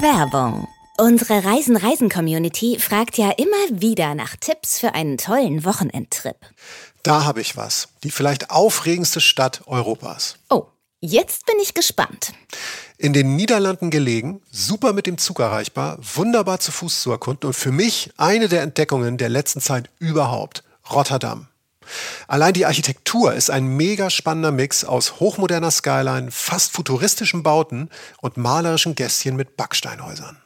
Werbung. Unsere Reisen-Reisen-Community fragt ja immer wieder nach Tipps für einen tollen Wochenendtrip. Da habe ich was. Die vielleicht aufregendste Stadt Europas. Oh, jetzt bin ich gespannt. In den Niederlanden gelegen, super mit dem Zug erreichbar, wunderbar zu Fuß zu erkunden und für mich eine der Entdeckungen der letzten Zeit überhaupt. Rotterdam. Allein die Architektur ist ein mega spannender Mix aus hochmoderner Skyline, fast futuristischen Bauten und malerischen Gästchen mit Backsteinhäusern.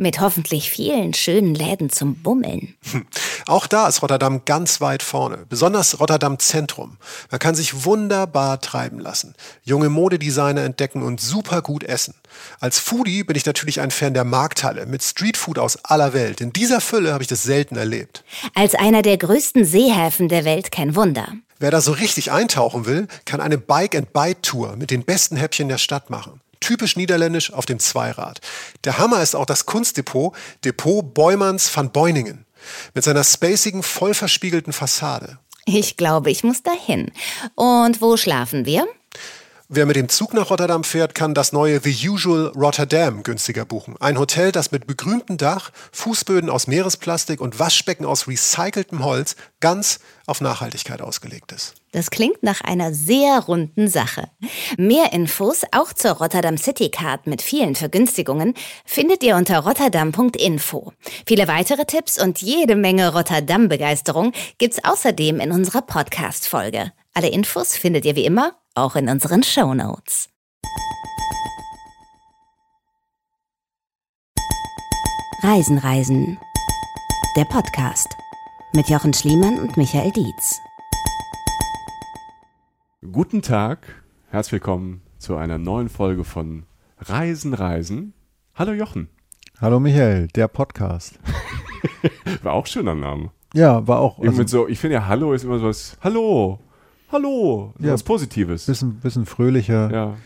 Mit hoffentlich vielen schönen Läden zum Bummeln. Auch da ist Rotterdam ganz weit vorne, besonders Rotterdam Zentrum. Man kann sich wunderbar treiben lassen, junge Modedesigner entdecken und super gut essen. Als Foodie bin ich natürlich ein Fan der Markthalle mit Streetfood aus aller Welt. In dieser Fülle habe ich das selten erlebt. Als einer der größten Seehäfen der Welt kein Wunder. Wer da so richtig eintauchen will, kann eine Bike-and-Bite-Tour mit den besten Häppchen der Stadt machen typisch niederländisch auf dem Zweirad. Der Hammer ist auch das Kunstdepot, Depot Beumanns van Beuningen, mit seiner spacigen, voll verspiegelten Fassade. Ich glaube, ich muss dahin. Und wo schlafen wir? Wer mit dem Zug nach Rotterdam fährt, kann das neue The Usual Rotterdam günstiger buchen. Ein Hotel, das mit begrüntem Dach, Fußböden aus Meeresplastik und Waschbecken aus recyceltem Holz ganz auf Nachhaltigkeit ausgelegt ist. Das klingt nach einer sehr runden Sache. Mehr Infos, auch zur Rotterdam City Card mit vielen Vergünstigungen, findet ihr unter rotterdam.info. Viele weitere Tipps und jede Menge Rotterdam-Begeisterung gibt's außerdem in unserer Podcast-Folge. Alle Infos findet ihr wie immer auch in unseren Show Notes. Reisen, Reisen. Der Podcast mit Jochen Schliemann und Michael Dietz. Guten Tag, herzlich willkommen zu einer neuen Folge von Reisen, Reisen. Hallo Jochen. Hallo Michael, der Podcast. war auch schöner Name. Ja, war auch. Also, so, ich finde ja, Hallo ist immer so was. Hallo, Hallo, ja, was Positives. Bisschen, bisschen fröhlicher. Ja.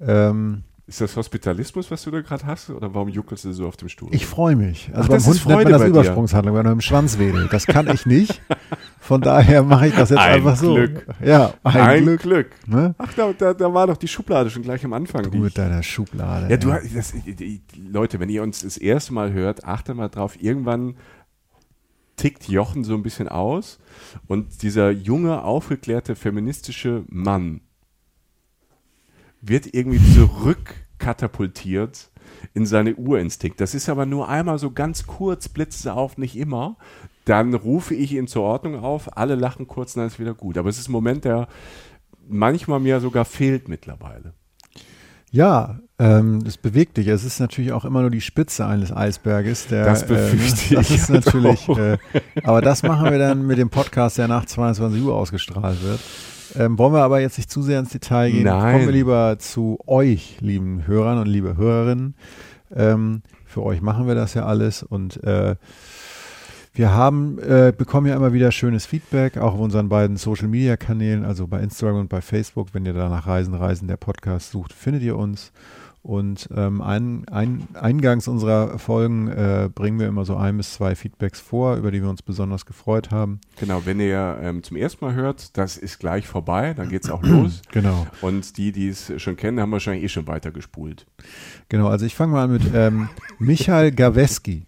Ähm, ist das Hospitalismus, was du da gerade hast? Oder warum juckelst du so auf dem Stuhl? Ich freue mich. Also Ach, beim Hund nennt man das Übersprungshandlung, wenn er im Schwanz wedelt. Das kann ich nicht. Von daher mache ich das jetzt ein einfach Glück. so. Ja, ein, ein Glück. Glück. Ne? Ach, da, da, da, war doch die Schublade schon gleich am Anfang. Du mit deiner Schublade. Ja, du, das, Leute, wenn ihr uns das erste Mal hört, achtet mal drauf. Irgendwann tickt Jochen so ein bisschen aus und dieser junge, aufgeklärte, feministische Mann wird irgendwie zurückkatapultiert in seine Urinstinkt. Das ist aber nur einmal so ganz kurz, blitzt auf, nicht immer. Dann rufe ich ihn zur Ordnung auf, alle lachen kurz, dann ist wieder gut. Aber es ist ein Moment, der manchmal mir sogar fehlt mittlerweile. Ja, ähm, es bewegt dich. Es ist natürlich auch immer nur die Spitze eines Eisberges. Der, das befürchte äh, Das ist natürlich, äh, aber das machen wir dann mit dem Podcast, der nach 22 Uhr ausgestrahlt wird. Ähm, wollen wir aber jetzt nicht zu sehr ins Detail gehen. Nein. Kommen wir lieber zu euch, lieben Hörern und liebe Hörerinnen. Ähm, für euch machen wir das ja alles und äh, wir haben, äh, bekommen ja immer wieder schönes Feedback, auch auf unseren beiden Social Media Kanälen, also bei Instagram und bei Facebook. Wenn ihr da nach Reisen, Reisen der Podcast sucht, findet ihr uns. Und ähm, ein, ein, eingangs unserer Folgen äh, bringen wir immer so ein bis zwei Feedbacks vor, über die wir uns besonders gefreut haben. Genau, wenn ihr ähm, zum ersten Mal hört, das ist gleich vorbei, dann geht es auch los. Genau. Und die, die es schon kennen, haben wahrscheinlich eh schon weitergespult. Genau, also ich fange mal mit ähm, Michael Gaweski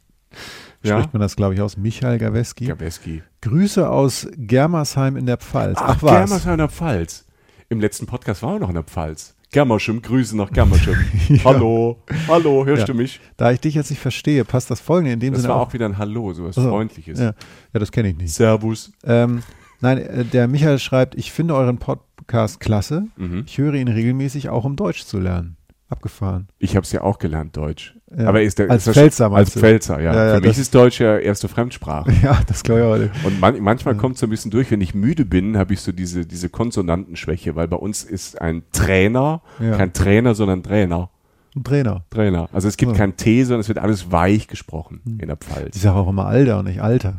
ja? spricht man das, glaube ich, aus. Michael Gaweski. Gaweski. Grüße aus Germersheim in der Pfalz. Ach, Ach was? Germersheim in der Pfalz. Im letzten Podcast war er noch in der Pfalz. Germerschim, Grüße nach Germerschim. ja. Hallo, hallo, hörst ja. du mich? Da ich dich jetzt nicht verstehe, passt das folgende in dem das Sinne. Das war auch, wieder ein Hallo, sowas also, Freundliches. Ja, ja das kenne ich nicht. Servus. Ähm, nein, äh, der Michael schreibt, ich finde euren Podcast klasse. Mhm. Ich höre ihn regelmäßig auch, um Deutsch zu lernen. Abgefahren. Ich habe es ja auch gelernt, Deutsch. Ja. Aber ist der, als ist Pfälzer, Als Pfälzer, ja. ja, ja Für mich ist Deutsch ja erste Fremdsprache. Ja, das glaube ich auch. Und man, manchmal kommt es so ein bisschen durch, wenn ich müde bin, habe ich so diese, diese Konsonantenschwäche, weil bei uns ist ein Trainer, kein Trainer, sondern Trainer. Ein Trainer. Trainer. Also es gibt kein T, sondern es wird alles weich gesprochen hm. in der Pfalz. Ich sage auch immer Alter und nicht Alter.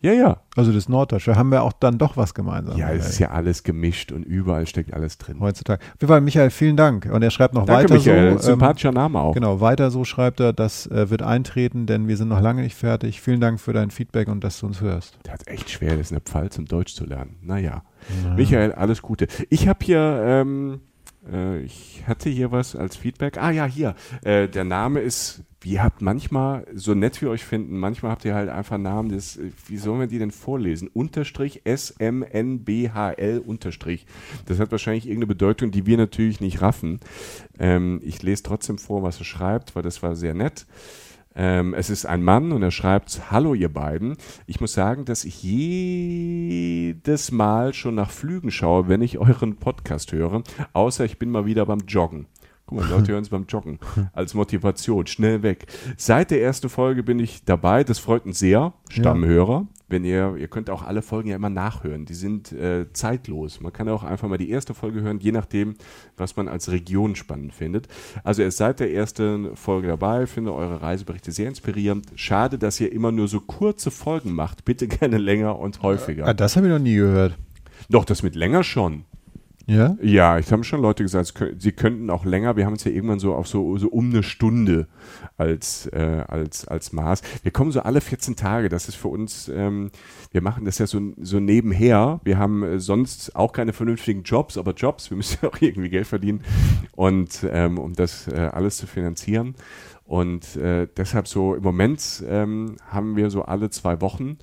Ja, ja. Also das Norddeutsche haben wir auch dann doch was gemeinsam. Ja, es ist ja alles gemischt und überall steckt alles drin. Heutzutage. Auf jeden Fall, Michael, vielen Dank. Und er schreibt noch Danke, weiter Michael. so. Sympathischer ähm, Name auch. Genau, weiter so schreibt er, das äh, wird eintreten, denn wir sind noch lange nicht fertig. Vielen Dank für dein Feedback und dass du uns hörst. Der hat echt schwer, das ist eine Pfalz, um Deutsch zu lernen. Naja. Ja. Michael, alles Gute. Ich habe hier, ähm, äh, ich hatte hier was als Feedback. Ah ja, hier. Äh, der Name ist ihr habt manchmal, so nett wir euch finden, manchmal habt ihr halt einfach Namen, des, wie sollen wir die denn vorlesen? Unterstrich SMNBHL Unterstrich. Das hat wahrscheinlich irgendeine Bedeutung, die wir natürlich nicht raffen. Ähm, ich lese trotzdem vor, was er schreibt, weil das war sehr nett. Ähm, es ist ein Mann und er schreibt, hallo ihr beiden. Ich muss sagen, dass ich jedes Mal schon nach Flügen schaue, wenn ich euren Podcast höre, außer ich bin mal wieder beim Joggen. Guck mal, Leute hören es beim Joggen. Als Motivation, schnell weg. Seit der ersten Folge bin ich dabei. Das freut uns sehr, Stammhörer. Wenn ihr, ihr könnt auch alle Folgen ja immer nachhören. Die sind äh, zeitlos. Man kann auch einfach mal die erste Folge hören, je nachdem, was man als Region spannend findet. Also er ist seit der ersten Folge dabei, finde eure Reiseberichte sehr inspirierend. Schade, dass ihr immer nur so kurze Folgen macht. Bitte gerne länger und häufiger. Ah, das habe ich noch nie gehört. Doch, das mit länger schon. Ja? Ja, ich habe schon Leute gesagt, es sie könnten auch länger. Wir haben uns ja irgendwann so auf so, so um eine Stunde als, äh, als, als Maß. Wir kommen so alle 14 Tage. Das ist für uns, ähm, wir machen das ja so, so nebenher. Wir haben äh, sonst auch keine vernünftigen Jobs, aber Jobs, wir müssen ja auch irgendwie Geld verdienen. Und ähm, um das äh, alles zu finanzieren. Und äh, deshalb so im Moment ähm, haben wir so alle zwei Wochen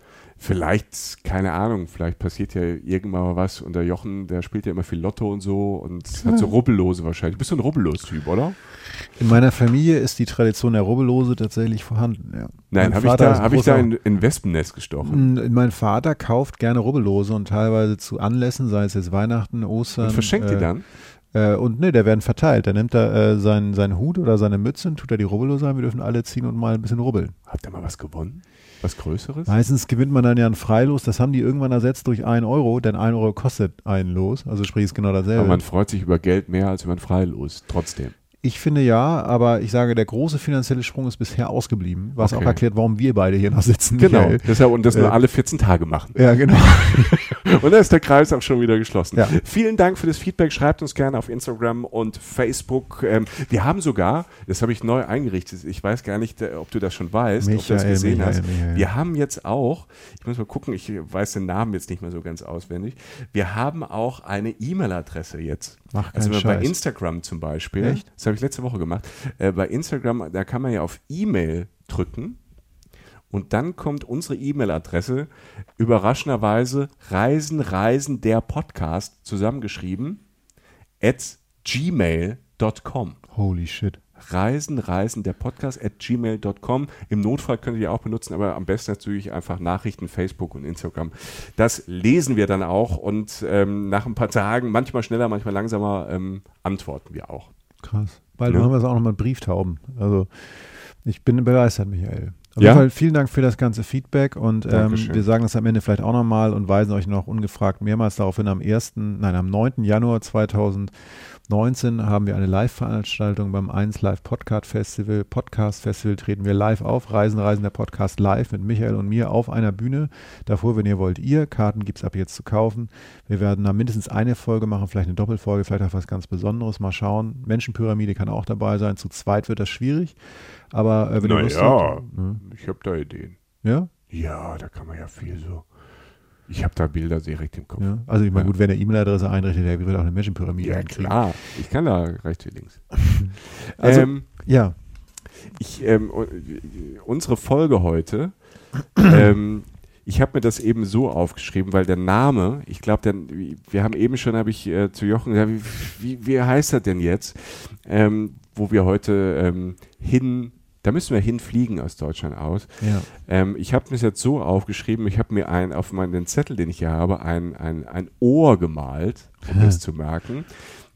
vielleicht, keine Ahnung, vielleicht passiert ja irgendwann mal was und der Jochen, der spielt ja immer viel Lotto und so und hat so Rubbellose wahrscheinlich. Bist du ein Rubbellos-Typ, oder? In meiner Familie ist die Tradition der Rubbellose tatsächlich vorhanden. Ja. Nein, habe ich da, hab ich da in, in Wespennest gestochen. Mm, Mein Vater kauft gerne Rubbellose und teilweise zu Anlässen, sei es jetzt Weihnachten, Ostern. Und verschenkt die äh, dann? Äh, und ne, der werden verteilt. Da nimmt er äh, seinen, seinen Hut oder seine Mütze, und tut er die Rubbellose ein, wir dürfen alle ziehen und mal ein bisschen rubbeln. Habt ihr mal was gewonnen? Was Größeres? Meistens gewinnt man dann ja ein Freilos, das haben die irgendwann ersetzt durch 1 Euro, denn 1 Euro kostet ein Los, also sprich ist genau dasselbe. Aber man freut sich über Geld mehr als über ein Freilos, trotzdem. Ich finde ja, aber ich sage, der große finanzielle Sprung ist bisher ausgeblieben, was Okay. auch erklärt, warum wir beide hier noch sitzen. Genau, Michael. deshalb und das nur Äh, alle 14 Tage machen. Ja, genau. Und da ist der Kreis auch schon wieder geschlossen. Ja. Vielen Dank für das Feedback. Schreibt uns gerne auf Instagram und Facebook. Ähm, wir haben sogar, das habe ich neu eingerichtet, ich weiß gar nicht, äh, ob du das schon weißt, ob du das Michael, gesehen Michael, hast. Michael. Wir haben jetzt auch, ich muss mal gucken, ich weiß den Namen jetzt nicht mehr so ganz auswendig, wir haben auch eine E-Mail-Adresse jetzt. Mach also wenn bei. Instagram zum Beispiel, Echt? das habe ich letzte Woche gemacht, äh, bei Instagram, da kann man ja auf E-Mail drücken und dann kommt unsere E-Mail-Adresse überraschenderweise Reisen, Reisen, der Podcast zusammengeschrieben at gmail.com. Holy shit. Reisen, Reisen, der Podcast at gmail.com. Im Notfall könnt ihr die auch benutzen, aber am besten natürlich einfach Nachrichten, Facebook und Instagram. Das lesen wir dann auch und ähm, nach ein paar Tagen, manchmal schneller, manchmal langsamer, ähm, antworten wir auch. Krass. Bald Ja. machen wir es auch noch mit Brieftauben. Also ich bin begeistert, Michael. Auf Ja? jeden Fall vielen Dank für das ganze Feedback und ähm, wir sagen das am Ende vielleicht auch nochmal und weisen euch noch ungefragt mehrmals darauf hin, am 1., nein, am 9. Januar 2019 haben wir eine Live-Veranstaltung beim 1 Live Podcast Festival. Podcast Festival treten wir live auf. Reisen, Reisen der Podcast live mit Michael und mir auf einer Bühne. Davor, wenn ihr wollt, ihr. Karten gibt es ab jetzt zu kaufen. Wir werden da mindestens eine Folge machen, vielleicht eine Doppelfolge, vielleicht auch was ganz Besonderes. Mal schauen. Menschenpyramide kann auch dabei sein. Zu zweit wird das schwierig. Aber äh, wenn ihr Lust Naja, habt. Ne? ich habe da Ideen. Ja? Ja, da kann man ja viel so. Ich habe da Bilder direkt im Kopf. ja. Also ich meine, Ja. gut, wenn er E-Mail-Adresse einrichtet, der wird auch eine Menschenpyramide Ja, hinkriegen. klar. Ich kann da rechts wie links. Also- ähm, Ja, ich, ähm, unsere Folge heute, ähm, ich habe mir das eben so aufgeschrieben, weil der Name, ich glaube, wir haben eben schon, habe ich äh, zu Jochen gesagt, wie, wie, wie heißt das denn jetzt, ähm, wo wir heute ähm, hin, da müssen wir hinfliegen aus Deutschland aus. ja. Ähm, ich habe mir das jetzt so aufgeschrieben, ich habe mir ein, auf meinen Zettel, den ich hier habe, ein, ein, ein Ohr gemalt, um das zu merken,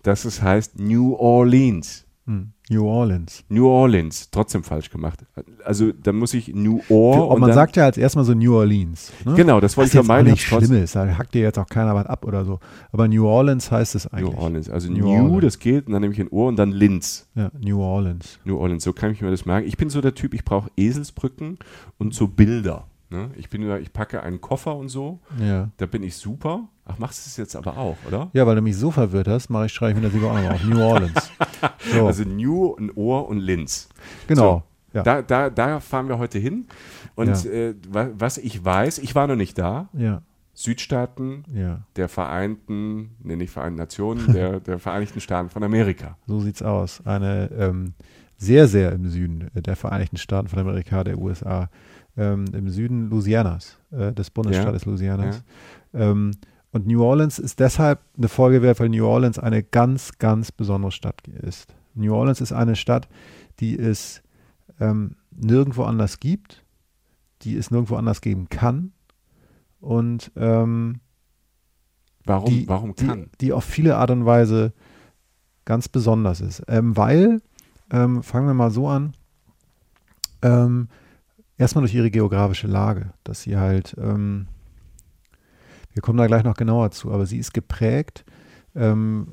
dass es heißt New Orleans. Hm. New Orleans. New Orleans, trotzdem falsch gemacht. Also dann muss ich New Or Für, und man sagt ja als erstmal so New Orleans. Ne? Genau, das wollte ich vermeiden. nicht hab's trotzdem- schlimm ist, da hackt dir jetzt auch keiner was ab oder so. Aber New Orleans heißt es eigentlich. New Orleans. Also New New, Orleans. das geht, und dann nehme ich ein Ohr und dann Linz. Ja, New Orleans. New Orleans, so kann ich mir das merken. Ich bin so der Typ, ich brauche Eselsbrücken und so Bilder. Ne? Ich bin ich packe einen Koffer und so, Ja. da bin ich super. Ach, machst du es jetzt aber auch, oder? Ja, weil du mich so verwirrt hast, mache ich, schreibe ich mir das lieber auch nochmal auf. New Orleans. So, Also New, ein Ohr und Linz. genau. ja. Da, da, da fahren wir heute hin. Und Ja. äh, wa- was ich weiß, ich war noch nicht da. ja, Südstaaten der Vereinten, nee, nicht Vereinten Nationen, der, der Vereinigten Staaten von Amerika. so sieht's aus. Eine, ähm, sehr, sehr im Süden der Vereinigten Staaten von Amerika, der USA, ähm, im Süden Louisianas, äh, des Bundesstaates ja. Louisianas. Ja. Ähm, und New Orleans ist deshalb eine Folge wert, weil New Orleans eine ganz, ganz besondere Stadt ist. New Orleans ist eine Stadt, die es ähm, nirgendwo anders gibt, die es nirgendwo anders geben kann und ähm, warum, die, warum kann? Die, die, auf viele Art und Weise ganz besonders ist. Ähm, weil, ähm, fangen wir mal so an, ähm, erstmal durch ihre geografische Lage, dass sie halt, ähm, wir kommen da gleich noch genauer zu, aber sie ist geprägt ähm,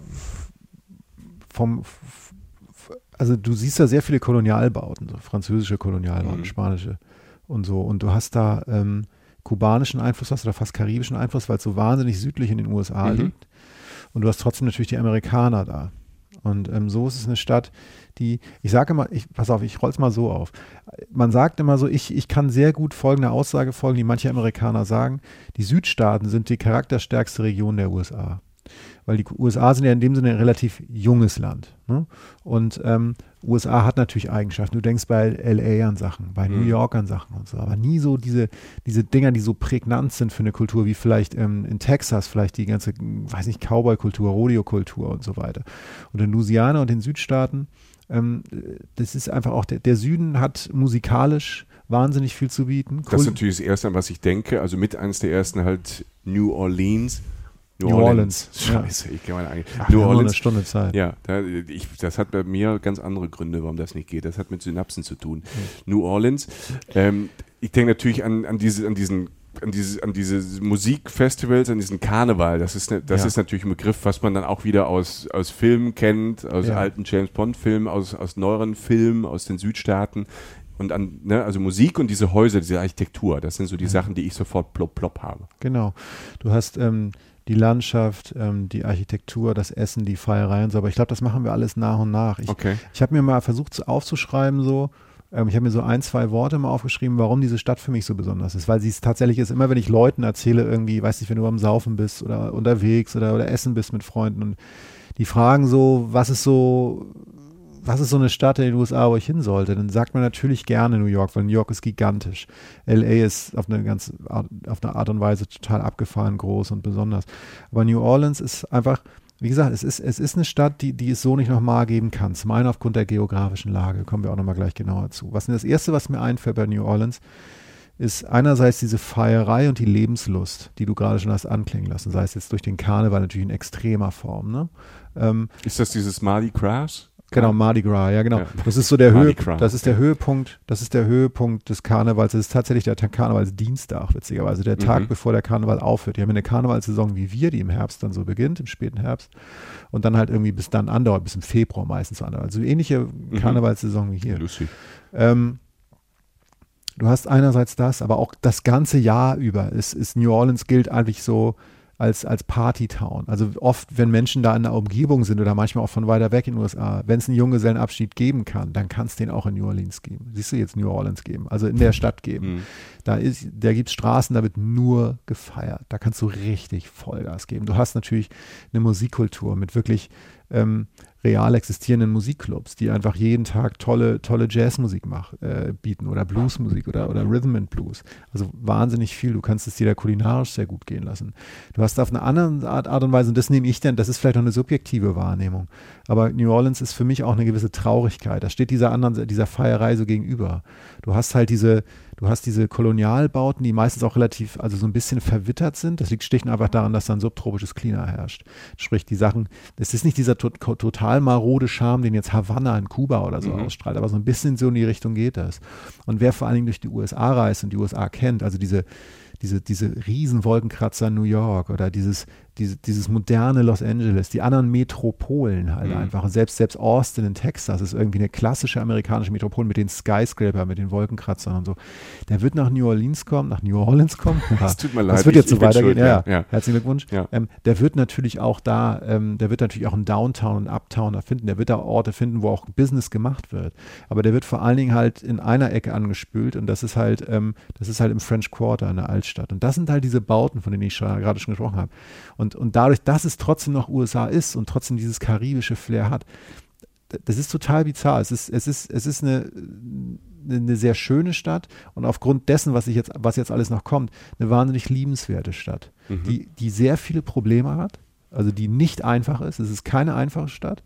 vom, also du siehst da sehr viele Kolonialbauten, so französische Kolonialbauten, mhm. spanische und so. Und du hast da ähm, kubanischen Einfluss, hast du da fast karibischen Einfluss, weil es so wahnsinnig südlich in den USA mhm. liegt. Und du hast trotzdem natürlich die Amerikaner da. Und ähm, so ist es eine Stadt, die, ich sage immer, ich, pass auf, ich roll es mal so auf. Man sagt immer so, ich, ich kann sehr gut folgende Aussage folgen, die manche Amerikaner sagen, die Südstaaten sind die charakterstärkste Region der USA weil die USA sind ja in dem Sinne ein relativ junges Land. Ne? Und ähm, USA hat natürlich Eigenschaften. Du denkst bei LA an Sachen, bei mhm. New York an Sachen und so, aber nie so diese, diese Dinger, die so prägnant sind für eine Kultur, wie vielleicht ähm, in Texas, vielleicht die ganze, weiß nicht, Cowboy-Kultur, Rodeo-Kultur und so weiter. Und in Louisiana und den Südstaaten, ähm, das ist einfach auch, der, der Süden hat musikalisch wahnsinnig viel zu bieten. Das ist natürlich das Erste, an was ich denke. Also mit eines der ersten halt New Orleans New, New Orleans. Orleans. Scheiße, ja. ich kann mal eigentlich. Ach, New Orleans. Eine Stunde Zeit. Ja, da, ich, das hat bei mir ganz andere Gründe, warum das nicht geht. Das hat mit Synapsen zu tun. Mhm. New Orleans. Ähm, ich denke natürlich an, an, diese, an diesen an diese, an diese Musikfestivals, an diesen Karneval. Das ist, ne, das ja. ist natürlich ein Begriff, was man dann auch wieder aus, aus Filmen kennt, aus ja. alten James Bond-Filmen, aus, aus neueren Filmen, aus den Südstaaten. Und an, ne, also Musik und diese Häuser, diese Architektur, das sind so die ja. Sachen, die ich sofort plopp plopp habe. Genau. Du hast ähm, die Landschaft, ähm, die Architektur, das Essen, die Feierei und so. Aber ich glaube, das machen wir alles nach und nach. Ich, okay. ich habe mir mal versucht aufzuschreiben, so, ähm, ich habe mir so ein, zwei Worte mal aufgeschrieben, warum diese Stadt für mich so besonders ist. Weil sie es tatsächlich ist, immer wenn ich Leuten erzähle, irgendwie, weiß nicht, wenn du am Saufen bist oder unterwegs oder, oder essen bist mit Freunden und die fragen so, was ist so, was ist so eine Stadt in den USA, wo ich hin sollte, dann sagt man natürlich gerne New York, weil New York ist gigantisch. LA ist auf eine ganz auf eine Art und Weise total abgefahren groß und besonders. Aber New Orleans ist einfach, wie gesagt, es ist, es ist eine Stadt, die, die es so nicht nochmal geben kann. Zum einen aufgrund der geografischen Lage, kommen wir auch nochmal gleich genauer zu. Was das Erste, was mir einfällt bei New Orleans, ist einerseits diese Feierei und die Lebenslust, die du gerade schon hast anklingen lassen, sei es jetzt durch den Karneval natürlich in extremer Form. Ne? Ähm, ist das dieses Mardi Gras? Genau, Mardi Gras, ja genau. Ja. Das ist so der Höhepunkt, das ist der Höhepunkt, das ist der Höhepunkt des Karnevals. Das ist tatsächlich der Karnevalsdienstag, witzigerweise, der Tag, mhm. bevor der Karneval aufhört. Die haben eine Karnevalsaison wie wir, die im Herbst dann so beginnt, im späten Herbst und dann halt irgendwie bis dann andauert, bis im Februar meistens andauert. Also ähnliche mhm. Karnevalssaison wie hier. Lustig. Ähm, du hast einerseits das, aber auch das ganze Jahr über ist, ist New Orleans gilt eigentlich so als, als Partytown. Also oft, wenn Menschen da in der Umgebung sind oder manchmal auch von weiter weg in den USA, wenn es einen Junggesellenabschied geben kann, dann kann es den auch in New Orleans geben. Siehst du jetzt New Orleans geben, also in der Stadt geben. Mhm. Da, da gibt es Straßen, da wird nur gefeiert. Da kannst du richtig Vollgas geben. Du hast natürlich eine Musikkultur mit wirklich ähm, real existierenden Musikclubs, die einfach jeden Tag tolle, tolle Jazzmusik mach, äh, bieten oder Bluesmusik oder, oder Rhythm and Blues. Also wahnsinnig viel. Du kannst es dir da kulinarisch sehr gut gehen lassen. Du hast auf eine andere Art, Art und Weise, und das nehme ich dann, das ist vielleicht auch eine subjektive Wahrnehmung, aber New Orleans ist für mich auch eine gewisse Traurigkeit. Da steht dieser anderen, dieser Feierei gegenüber. Du hast halt diese, Du hast diese Kolonialbauten, die meistens auch relativ, also so ein bisschen verwittert sind. Das liegt schlicht und einfach daran, dass da ein subtropisches Klima herrscht. Sprich, die Sachen, es ist nicht dieser to total marode Charme, den jetzt Havanna in Kuba oder so mhm. ausstrahlt, aber so ein bisschen so in die Richtung geht das. Und wer vor allen Dingen durch die USA reist und die USA kennt, also diese, diese, diese riesen Wolkenkratzer in New York oder dieses, diese, dieses moderne Los Angeles, die anderen Metropolen halt mhm. einfach. Und selbst, selbst Austin in Texas ist irgendwie eine klassische amerikanische Metropole mit den Skyscraper, mit den Wolkenkratzern und so. Der wird nach New Orleans kommen, nach New Orleans kommen. das tut mir leid. Das wird jetzt so weitergehen. Ja, ja. Herzlichen Glückwunsch. Ja. Ähm, der wird natürlich auch da, ähm, der wird natürlich auch einen Downtown und Uptown da finden. Der wird da Orte finden, wo auch Business gemacht wird. Aber der wird vor allen Dingen halt in einer Ecke angespült und das ist halt, ähm, das ist halt im French Quarter in der Altstadt. Und das sind halt diese Bauten, von denen ich gerade schon gesprochen habe. Und, und dadurch, dass es trotzdem noch USA ist und trotzdem dieses karibische Flair hat, das ist total bizarr. Es ist, es ist, es ist eine, eine sehr schöne Stadt und aufgrund dessen, was, ich jetzt, was jetzt alles noch kommt, eine wahnsinnig liebenswerte Stadt, mhm. die, die sehr viele Probleme hat, also die nicht einfach ist. Es ist keine einfache Stadt,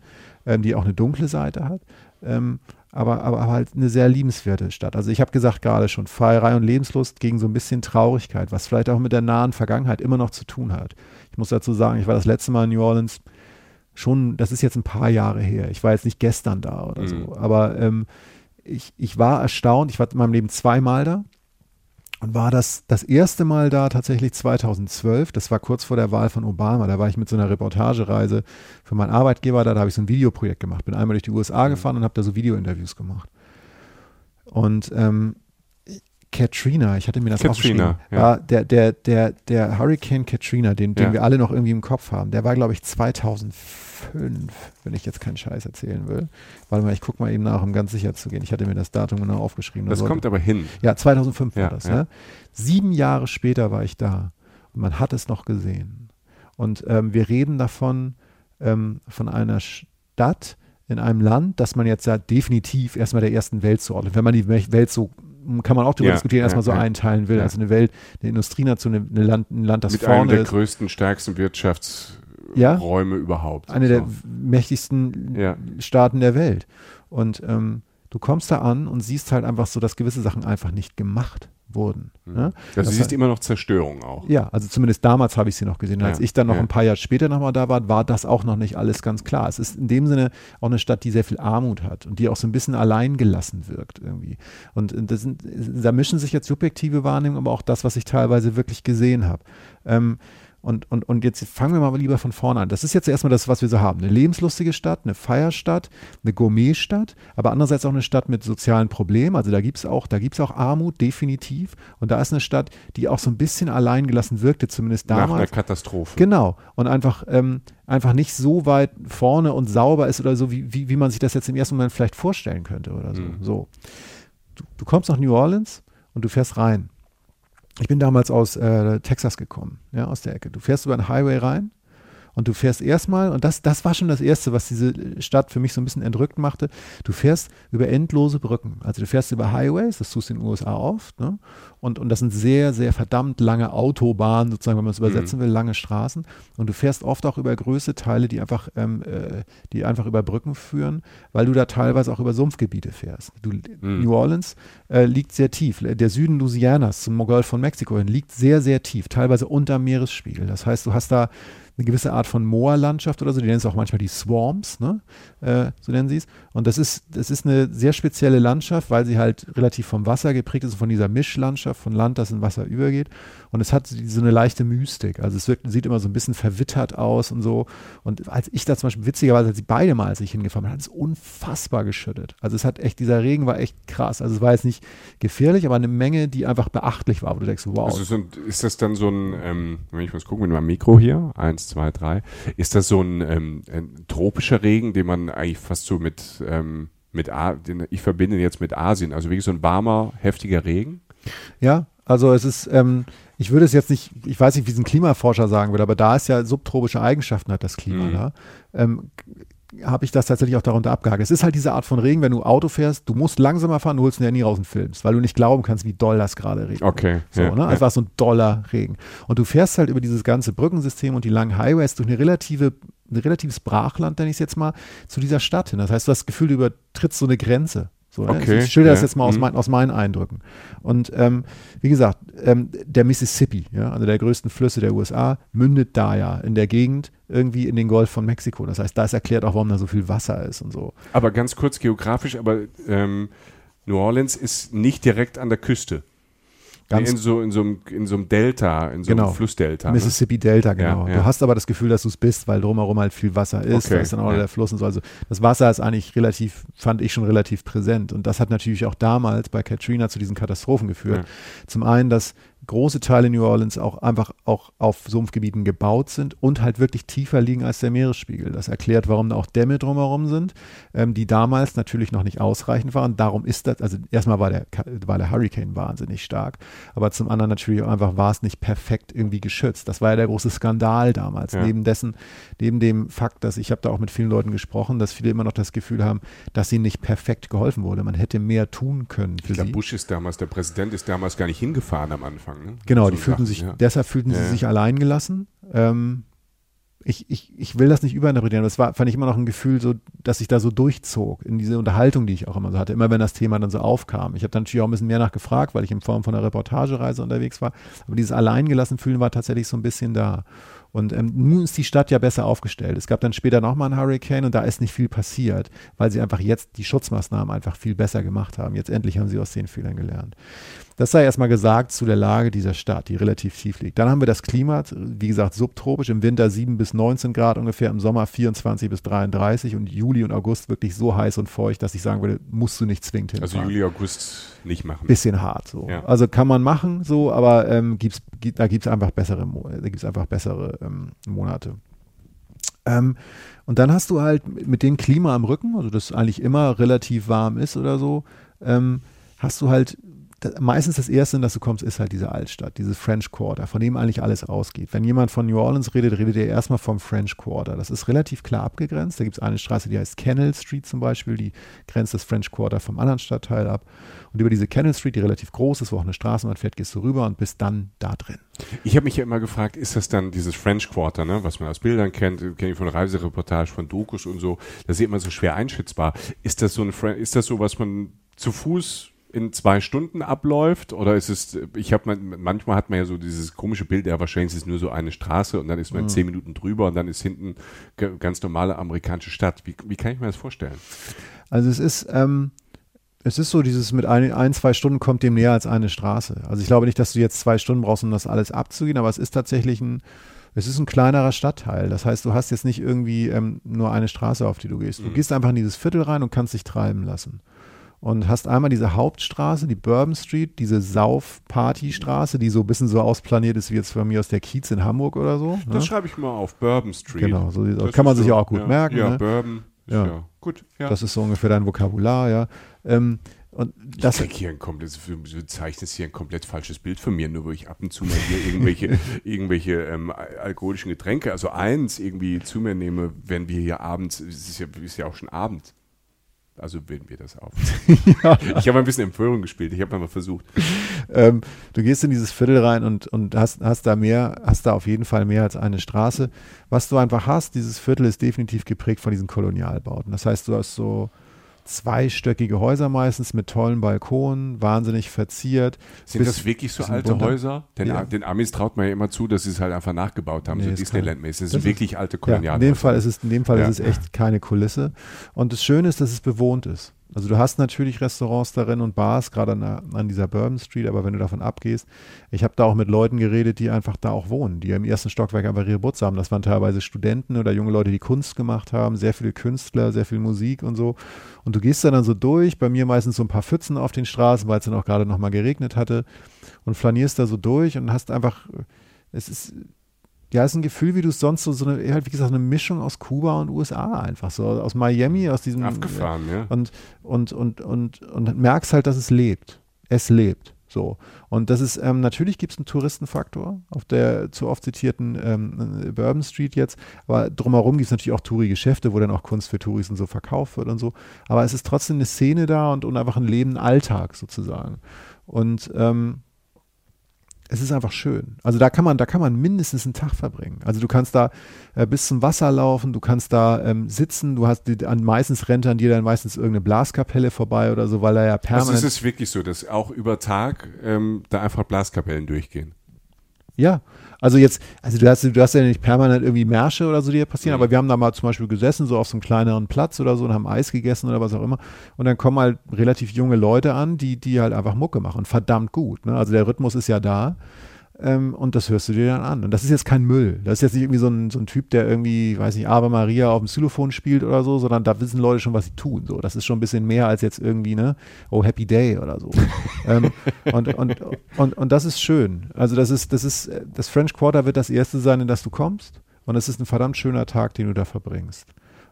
ähm, die auch eine dunkle Seite hat. Ähm, aber, aber, aber, halt eine sehr liebenswerte Stadt. Also ich habe gesagt gerade schon, Feierei und Lebenslust gegen so ein bisschen Traurigkeit, was vielleicht auch mit der nahen Vergangenheit immer noch zu tun hat. Ich muss dazu sagen, ich war das letzte Mal in New Orleans schon, das ist jetzt ein paar Jahre her. Ich war jetzt nicht gestern da oder mhm. so, aber ähm, ich, ich war erstaunt. Ich war in meinem Leben zweimal da und war das das erste Mal da tatsächlich 2012. Das war kurz vor der Wahl von Obama. Da war ich mit so einer Reportagereise für meinen Arbeitgeber da. Da habe ich so ein Videoprojekt gemacht. Bin einmal durch die USA mhm. gefahren und habe da so Videointerviews gemacht. Und ähm, Katrina, ich hatte mir das Katrina, aufgeschrieben, ja. der, der, der, der Hurricane Katrina, den, den ja. wir alle noch irgendwie im Kopf haben, der war, glaube ich, 2005, wenn ich jetzt keinen Scheiß erzählen will. Warte mal, ich gucke mal eben nach, um ganz sicher zu gehen. Ich hatte mir das Datum genau aufgeschrieben. Das, das kommt aber hin. Ja, 2005 ja, war das. Ne? Sieben Jahre später war ich da und man hat es noch gesehen. Und ähm, wir reden davon, ähm, von einer Stadt in einem Land, das man jetzt ja definitiv erstmal der ersten Welt zuordnet. Wenn man die Welt so kann man auch darüber ja, diskutieren, erstmal ja, so einteilen will. Ja. Also eine Welt, eine Industrienation, eine Land, ein Land, das Mit vorne einem der ist. größten, stärksten Wirtschaftsräume überhaupt. Eine so. der mächtigsten Staaten der Welt. Und ähm, du kommst da an und siehst halt einfach so, dass gewisse Sachen einfach nicht gemacht wurden. Mhm. Ne? Also du siehst immer noch Zerstörung auch. Ja, also zumindest damals habe ich sie noch gesehen. Als ja, ich dann noch ja. ein paar Jahre später nochmal da war, war das auch noch nicht alles ganz klar. Es ist in dem Sinne auch eine Stadt, die sehr viel Armut hat und die auch so ein bisschen allein gelassen wirkt irgendwie. Und sind, da mischen sich jetzt subjektive Wahrnehmungen, aber auch das, was ich teilweise wirklich gesehen habe. Ähm, und, und, und jetzt fangen wir mal lieber von vorne an. Das ist jetzt erstmal das, was wir so haben. Eine lebenslustige Stadt, eine Feierstadt, eine Gourmetstadt, aber andererseits auch eine Stadt mit sozialen Problemen. Also da gibt es auch, auch Armut, definitiv. Und da ist eine Stadt, die auch so ein bisschen alleingelassen wirkte, zumindest damals. Nach einer Katastrophe. Genau. Und einfach, ähm, einfach nicht so weit vorne und sauber ist oder so, wie, wie, wie man sich das jetzt im ersten Moment vielleicht vorstellen könnte oder so. Mhm. so. Du, du kommst nach New Orleans und du fährst rein ich bin damals aus äh, Texas gekommen, ja, aus der Ecke. Du fährst über einen Highway rein und du fährst erstmal, und das, das war schon das Erste, was diese Stadt für mich so ein bisschen entrückt machte, du fährst über endlose Brücken. Also du fährst über Highways, das tust du in den USA oft, ne? und, und das sind sehr, sehr verdammt lange Autobahnen, sozusagen, wenn man es übersetzen mhm. will, lange Straßen. Und du fährst oft auch über größere Teile, die einfach, ähm, äh, die einfach über Brücken führen, weil du da teilweise auch über Sumpfgebiete fährst. Du, mhm. New Orleans äh, liegt sehr tief. Der Süden Louisianas zum Golf von Mexiko hin liegt sehr, sehr tief, teilweise unter Meeresspiegel. Das heißt, du hast da eine gewisse Art von Moorlandschaft oder so, die nennen es auch manchmal die Swamps, ne? Äh, so nennen sie es. Und das ist, das ist eine sehr spezielle Landschaft, weil sie halt relativ vom Wasser geprägt ist, von dieser Mischlandschaft, von Land, das in Wasser übergeht. Und es hat so eine leichte Mystik. Also es wirkt, sieht immer so ein bisschen verwittert aus und so. Und als ich da zum Beispiel, witzigerweise, als sie beide Mal, als ich hingefahren bin, hat es unfassbar geschüttet. Also es hat echt, dieser Regen war echt krass. Also es war jetzt nicht gefährlich, aber eine Menge, die einfach beachtlich war, wo du denkst, wow. Also sind, ist das dann so ein, ähm, wenn ich mal gucken, mit meinem Mikro hier, eins, zwei, drei, ist das so ein, ähm, ein tropischer Regen, den man eigentlich fast so mit, ähm, mit A den ich verbinde jetzt mit Asien, also wirklich so ein warmer, heftiger Regen? Ja, also es ist, ähm, ich würde es jetzt nicht, ich weiß nicht, wie es ein Klimaforscher sagen würde, aber da ist ja subtropische Eigenschaften hat das Klima mhm. da. Ähm, habe ich das tatsächlich auch darunter abgehakt. Es ist halt diese Art von Regen, wenn du Auto fährst, du musst langsamer fahren, du holst ein Handy raus und filmst, weil du nicht glauben kannst, wie doll das gerade regnet. Okay. So, ja, ne? Also ja. war so ein doller Regen. Und du fährst halt über dieses ganze Brückensystem und die langen Highways durch eine relative, ein relatives Brachland, nenne ich es jetzt mal, zu dieser Stadt hin. Das heißt, du hast das Gefühl, du übertrittst so eine Grenze. So, ne? okay, ich schilder ja. das jetzt mal aus, mhm. mein, aus, meinen Eindrücken. Und ähm, wie gesagt, ähm, der Mississippi, ja, einer der größten Flüsse der USA, mündet da ja in der Gegend irgendwie in den Golf von Mexiko. Das heißt, da ist erklärt auch, warum da so viel Wasser ist und so. Aber ganz kurz geografisch, aber ähm, New Orleans ist nicht direkt an der Küste. Ganz in, so, in, so einem, in so einem Delta, in so genau. einem Flussdelta. Ne? Mississippi Delta, genau. Ja, ja. Du hast aber das Gefühl, dass du es bist, weil drumherum halt viel Wasser ist. Okay. Da ist dann auch ja. der Fluss und so. Also das Wasser ist eigentlich relativ, fand ich schon relativ präsent. Und das hat natürlich auch damals bei Katrina zu diesen Katastrophen geführt. Zum einen, dass große Teile New Orleans auch einfach auch auf Sumpfgebieten gebaut sind und halt wirklich tiefer liegen als der Meeresspiegel. Das erklärt, warum da auch Dämme drumherum sind, ähm, die damals natürlich noch nicht ausreichend waren. Darum ist das, also erstmal war der, war der Hurricane wahnsinnig stark, aber zum anderen natürlich auch einfach war es nicht perfekt irgendwie geschützt. Das war ja der große Skandal damals. Ja. Neben dessen, neben dem Fakt, dass ich habe da auch mit vielen Leuten gesprochen, dass viele immer noch das Gefühl haben, dass ihnen nicht perfekt geholfen wurde. Man hätte mehr tun können für ich glaub, sie. Bush ist damals, der Präsident ist damals gar nicht hingefahren am Anfang. Ne? Genau, so die fühlten sich, ja. deshalb fühlten sie sich allein gelassen. Ähm, ich, ich, ich will das nicht überinterpretieren, aber es war, fand ich immer noch ein Gefühl, so, dass sich da so durchzog in diese Unterhaltung, die ich auch immer so hatte, immer wenn das Thema dann so aufkam. Ich habe dann natürlich auch ein bisschen mehr nachgefragt, weil ich in Form von einer Reportagereise unterwegs war. Aber dieses Alleingelassen fühlen war tatsächlich so ein bisschen da. Und ähm, nun ist die Stadt ja besser aufgestellt. Es gab dann später nochmal einen Hurricane und da ist nicht viel passiert, weil sie einfach jetzt die Schutzmaßnahmen einfach viel besser gemacht haben. Jetzt endlich haben sie aus den Fehlern gelernt. Das sei erstmal gesagt zu der Lage dieser Stadt, die relativ tief liegt. Dann haben wir das Klima, wie gesagt, subtropisch, im Winter 7 bis 19 Grad ungefähr, im Sommer 24 bis 33 und Juli und August wirklich so heiß und feucht, dass ich sagen würde, musst du nicht zwingend hinfahren. Also Juli, August nicht machen. Bisschen hart so. Ja. Also kann man machen so, aber ähm, gibt's, da gibt es einfach bessere, da gibt's einfach bessere ähm, Monate. Ähm, und dann hast du halt mit dem Klima am Rücken, also das eigentlich immer relativ warm ist oder so, ähm, hast du halt meistens das Erste, in das du kommst, ist halt diese Altstadt, dieses French Quarter, von dem eigentlich alles ausgeht. Wenn jemand von New Orleans redet, redet er erstmal vom French Quarter. Das ist relativ klar abgegrenzt. Da gibt es eine Straße, die heißt Kennel Street zum Beispiel, die grenzt das French Quarter vom anderen Stadtteil ab. Und über diese Kennel Street, die relativ groß ist, wo auch eine Straßenbahn fährt, gehst du rüber und bist dann da drin. Ich habe mich ja immer gefragt, ist das dann dieses French Quarter, ne, was man aus Bildern kennt, kenne ich von Reisereportage, von Dokus und so, das ist immer so schwer einschätzbar. Ist das so ein, ist das so, was man zu Fuß in zwei Stunden abläuft? Oder ist es, ich habe manchmal hat man ja so dieses komische Bild, ja, wahrscheinlich ist es nur so eine Straße und dann ist man mhm. zehn Minuten drüber und dann ist hinten ganz normale amerikanische Stadt. Wie, wie kann ich mir das vorstellen? Also es ist, ähm, es ist so, dieses mit ein, ein, zwei Stunden kommt dem näher als eine Straße. Also ich glaube nicht, dass du jetzt zwei Stunden brauchst, um das alles abzugehen, aber es ist tatsächlich ein, es ist ein kleinerer Stadtteil. Das heißt, du hast jetzt nicht irgendwie ähm, nur eine Straße, auf die du gehst. Du mhm. gehst einfach in dieses Viertel rein und kannst dich treiben lassen und hast einmal diese Hauptstraße, die Bourbon Street, diese Sauf-Party-Straße, die so ein bisschen so ausplaniert ist wie jetzt bei mir aus der Kiez in Hamburg oder so. Das ne? schreibe ich mal auf, Bourbon Street. Genau, so kann man sich so, auch gut ja, merken. Ja, ne? Bourbon. Ja. ja. gut. Ja. Das ist so ungefähr dein Vokabular, ja. Ähm, und das ich hier ein komplett, du zeichnest hier ein komplett falsches Bild von mir, nur wo ich ab und zu mal hier irgendwelche, irgendwelche ähm, alkoholischen Getränke, also eins irgendwie zu mir nehme, wenn wir hier abends, es ist ja, ist ja auch schon Abend, also wählen wir das auf. ja. Ich habe ein bisschen Empörung gespielt. Ich habe mal versucht. Ähm, du gehst in dieses Viertel rein und, und hast, hast da mehr, hast da auf jeden Fall mehr als eine Straße. Was du einfach hast, dieses Viertel ist definitiv geprägt von diesen Kolonialbauten. Das heißt, du hast so zweistöckige Häuser meistens mit tollen Balkonen, wahnsinnig verziert. Sind das wirklich so alte runter. Häuser? Den, ja. den, Amis traut man ja immer zu, dass sie es halt einfach nachgebaut haben, nee, so Disneyland-mäßig. Das, sind wirklich alte Kolonialhäuser. Ja, in dem Fall ist es, in dem Fall ja. ist es echt keine Kulisse. Und das Schöne ist, dass es bewohnt ist. Also du hast natürlich Restaurants darin und Bars, gerade an, an, dieser Bourbon Street, aber wenn du davon abgehst, ich habe da auch mit Leuten geredet, die einfach da auch wohnen, die im ersten Stockwerk einfach ihre Butze haben. Das waren teilweise Studenten oder junge Leute, die Kunst gemacht haben, sehr viele Künstler, sehr viel Musik und so. Und du gehst da dann so durch, bei mir meistens so ein paar Pfützen auf den Straßen, weil es dann auch gerade nochmal geregnet hatte und flanierst da so durch und hast einfach, es ist ja, es ist ein Gefühl, wie du es sonst so, so eine, halt wie gesagt, eine Mischung aus Kuba und USA einfach so, aus Miami, aus diesem. Abgefahren, ja. Und, und, und, und, und merkst halt, dass es lebt. Es lebt. So. Und das ist, ähm, natürlich gibt es einen Touristenfaktor auf der zu oft zitierten ähm, Bourbon Street jetzt, aber drumherum gibt es natürlich auch Touri-Geschäfte, wo dann auch Kunst für Touris und so verkauft wird und so. Aber es ist trotzdem eine Szene da und, und einfach ein Leben, Alltag sozusagen. Und ähm, es ist einfach schön. Also da kann man, da kann man mindestens einen Tag verbringen. Also du kannst da äh, bis zum Wasser laufen, du kannst da ähm, sitzen, du hast die, an meistens rennt an dir dann meistens irgendeine Blaskapelle vorbei oder so, weil er ja permanent. Also ist es wirklich so, dass auch über Tag ähm, da einfach Blaskapellen durchgehen? Ja, also jetzt, also du hast, du hast ja nicht permanent irgendwie Märsche oder so, die hier passieren, mhm. aber wir haben da mal zum Beispiel gesessen, so auf so einem kleineren Platz oder so und haben Eis gegessen oder was auch immer. Und dann kommen halt relativ junge Leute an, die, die halt einfach Mucke machen. Verdammt gut. Ne? Also der Rhythmus ist ja da. Ähm, und das hörst du dir dann an. Und das ist jetzt kein Müll. Das ist jetzt nicht irgendwie so ein, so ein Typ, der irgendwie, weiß nicht, Ave Maria auf dem Xylophon spielt oder so, sondern da wissen Leute schon, was sie tun. So, das ist schon ein bisschen mehr als jetzt irgendwie, ne, oh, Happy Day oder so. ähm, und, und, und, und das ist schön. Also das ist, das ist, das French Quarter wird das erste sein, in das du kommst. Und es ist ein verdammt schöner Tag, den du da verbringst.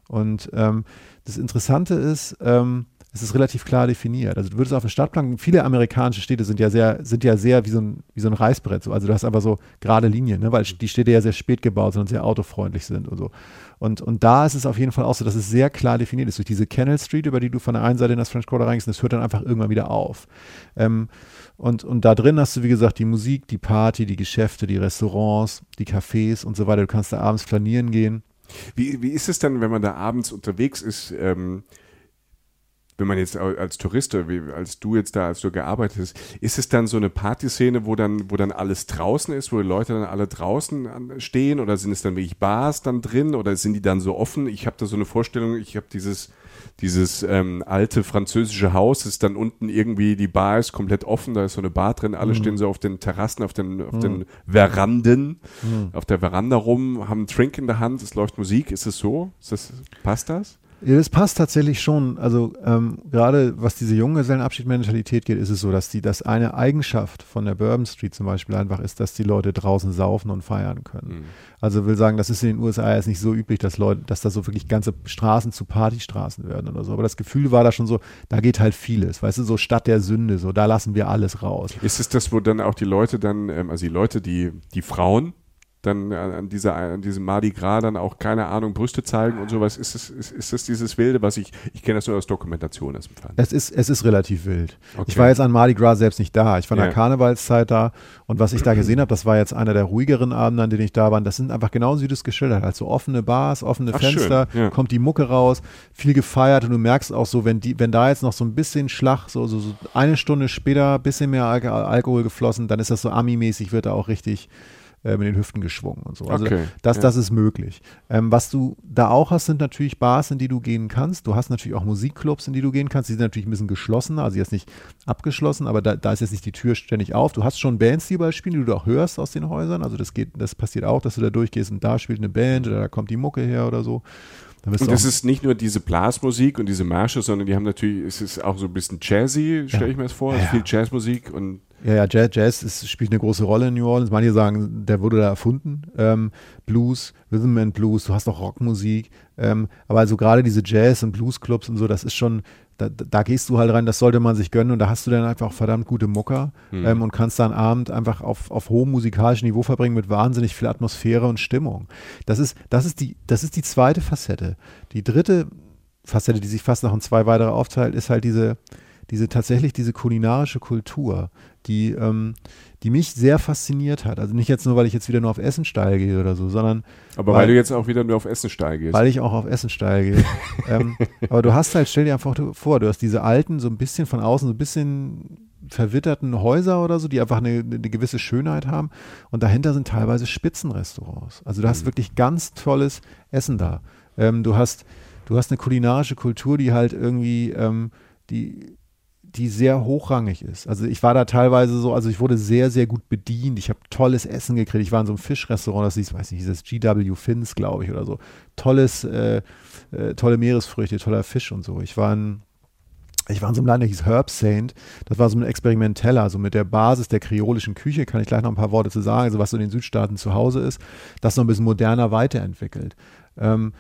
Und ähm, das Interessante ist, ähm, es ist relativ klar definiert. Also du würdest auf dem Stadtplan, viele amerikanische Städte sind ja sehr, sind ja sehr wie so ein, wie so ein Reißbrett. So. Also du hast aber so gerade Linien, ne? weil die Städte ja sehr spät gebaut sind und sehr autofreundlich sind und so. Und, und da ist es auf jeden Fall auch so, dass es sehr klar definiert ist. Durch diese Kennel Street, über die du von der einen Seite in das French Quarter reingehst, das hört dann einfach irgendwann wieder auf. Ähm, und, und da drin hast du, wie gesagt, die Musik, die Party, die Geschäfte, die Restaurants, die Cafés und so weiter. Du kannst da abends flanieren gehen. Wie, wie ist es dann, wenn man da abends unterwegs ist? Ähm wenn man jetzt als Tourist als du jetzt da, als du gearbeitet hast, ist es dann so eine Partyszene, wo dann, wo dann alles draußen ist, wo die Leute dann alle draußen stehen oder sind es dann wirklich Bars dann drin oder sind die dann so offen? Ich habe da so eine Vorstellung, ich habe dieses, dieses ähm, alte französische Haus, ist dann unten irgendwie, die Bar ist komplett offen, da ist so eine Bar drin, alle mhm. stehen so auf den Terrassen, auf den, auf mhm. den Veranden, mhm. auf der Veranda rum, haben einen Trink in der Hand, es läuft Musik, ist es so? Ist das, passt das? Ja, das passt tatsächlich schon. Also ähm, gerade was diese Junggesellenabschied-Mentalität geht, ist es so, dass die, dass eine Eigenschaft von der Bourbon Street zum Beispiel einfach ist, dass die Leute draußen saufen und feiern können. Mhm. Also will sagen, das ist in den USA jetzt nicht so üblich, dass Leute, dass da so wirklich ganze Straßen zu Partystraßen werden oder so. Aber das Gefühl war da schon so, da geht halt vieles, weißt du, so Stadt der Sünde, so da lassen wir alles raus. Ist es das, wo dann auch die Leute dann, ähm, also die Leute, die, die Frauen, dann an, dieser, an diesem Mardi Gras dann auch, keine Ahnung, Brüste zeigen und sowas. Ist es, ist, ist das dieses Wilde, was ich, ich kenne das nur aus Dokumentation. Das es ist, es ist relativ wild. Okay. Ich war jetzt an Mardi Gras selbst nicht da. Ich war in der Karnevalszeit da und was ich da gesehen habe, das war jetzt einer der ruhigeren Abende, an denen ich da war. Das sind einfach genauso wie du es geschildert hast. So offene Bars, offene Ach, Fenster, ja. kommt die Mucke raus, viel gefeiert und du merkst auch so, wenn die, wenn da jetzt noch so ein bisschen Schlag, so, so, so eine Stunde später, ein bisschen mehr Al Alkohol geflossen, dann ist das so Ami-mäßig, wird da auch richtig äh, mit den Hüften geschwungen und so. Also okay, das, ja. das ist möglich. Ähm, was du da auch hast, sind natürlich Bars, in die du gehen kannst. Du hast natürlich auch Musikclubs, in die du gehen kannst. Die sind natürlich ein bisschen geschlossener, also jetzt nicht abgeschlossen, aber da, da ist jetzt nicht die Tür ständig auf. Du hast schon Bands, die überall spielen, die du auch hörst aus den Häusern. Also das geht, das passiert auch, dass du da durchgehst und da spielt eine Band oder da kommt die Mucke her oder so. Und es ist nicht nur diese Blasmusik und diese Märsche, sondern die haben natürlich, es ist auch so ein bisschen jazzy, stelle ja. ich mir das vor. Ja. Viel Jazzmusik und ja, ja, Jazz, Jazz ist, spielt eine große Rolle in New Orleans. Manche sagen, der wurde da erfunden. Ähm, Blues, Rhythm and Blues, du hast auch Rockmusik. Ähm, aber also gerade diese Jazz- und Bluesclubs und so, das ist schon, da, da, gehst du halt rein, das sollte man sich gönnen und da hast du dann einfach verdammt gute Mucker mhm. ähm, und kannst dann Abend einfach auf, auf hohem musikalischen Niveau verbringen mit wahnsinnig viel Atmosphäre und Stimmung. Das ist, das ist, die, das ist die zweite Facette. Die dritte Facette, die sich fast noch in zwei weitere aufteilt, ist halt diese, diese tatsächlich diese kulinarische Kultur die, ähm, die mich sehr fasziniert hat. Also nicht jetzt nur, weil ich jetzt wieder nur auf Essen steil gehe oder so, sondern. Aber weil, weil du jetzt auch wieder nur auf Essen steil gehst. Weil ich auch auf Essen steil gehe. ähm, aber du hast halt, stell dir einfach vor, du hast diese alten, so ein bisschen von außen, so ein bisschen verwitterten Häuser oder so, die einfach eine, eine gewisse Schönheit haben. Und dahinter sind teilweise Spitzenrestaurants. Also du hast mhm. wirklich ganz tolles Essen da. Ähm, du hast, du hast eine kulinarische Kultur, die halt irgendwie, ähm, die die sehr hochrangig ist. Also ich war da teilweise so, also ich wurde sehr, sehr gut bedient. Ich habe tolles Essen gekriegt. Ich war in so einem Fischrestaurant, das hieß, weiß nicht, dieses GW Fins, glaube ich, oder so. Tolles, äh, äh, tolle Meeresfrüchte, toller Fisch und so. Ich war in, ich war in so einem Land, der hieß Herb Saint. Das war so ein Experimenteller, so mit der Basis der kreolischen Küche, kann ich gleich noch ein paar Worte zu sagen, also was so in den Südstaaten zu Hause ist, das noch ein bisschen moderner weiterentwickelt. Ähm,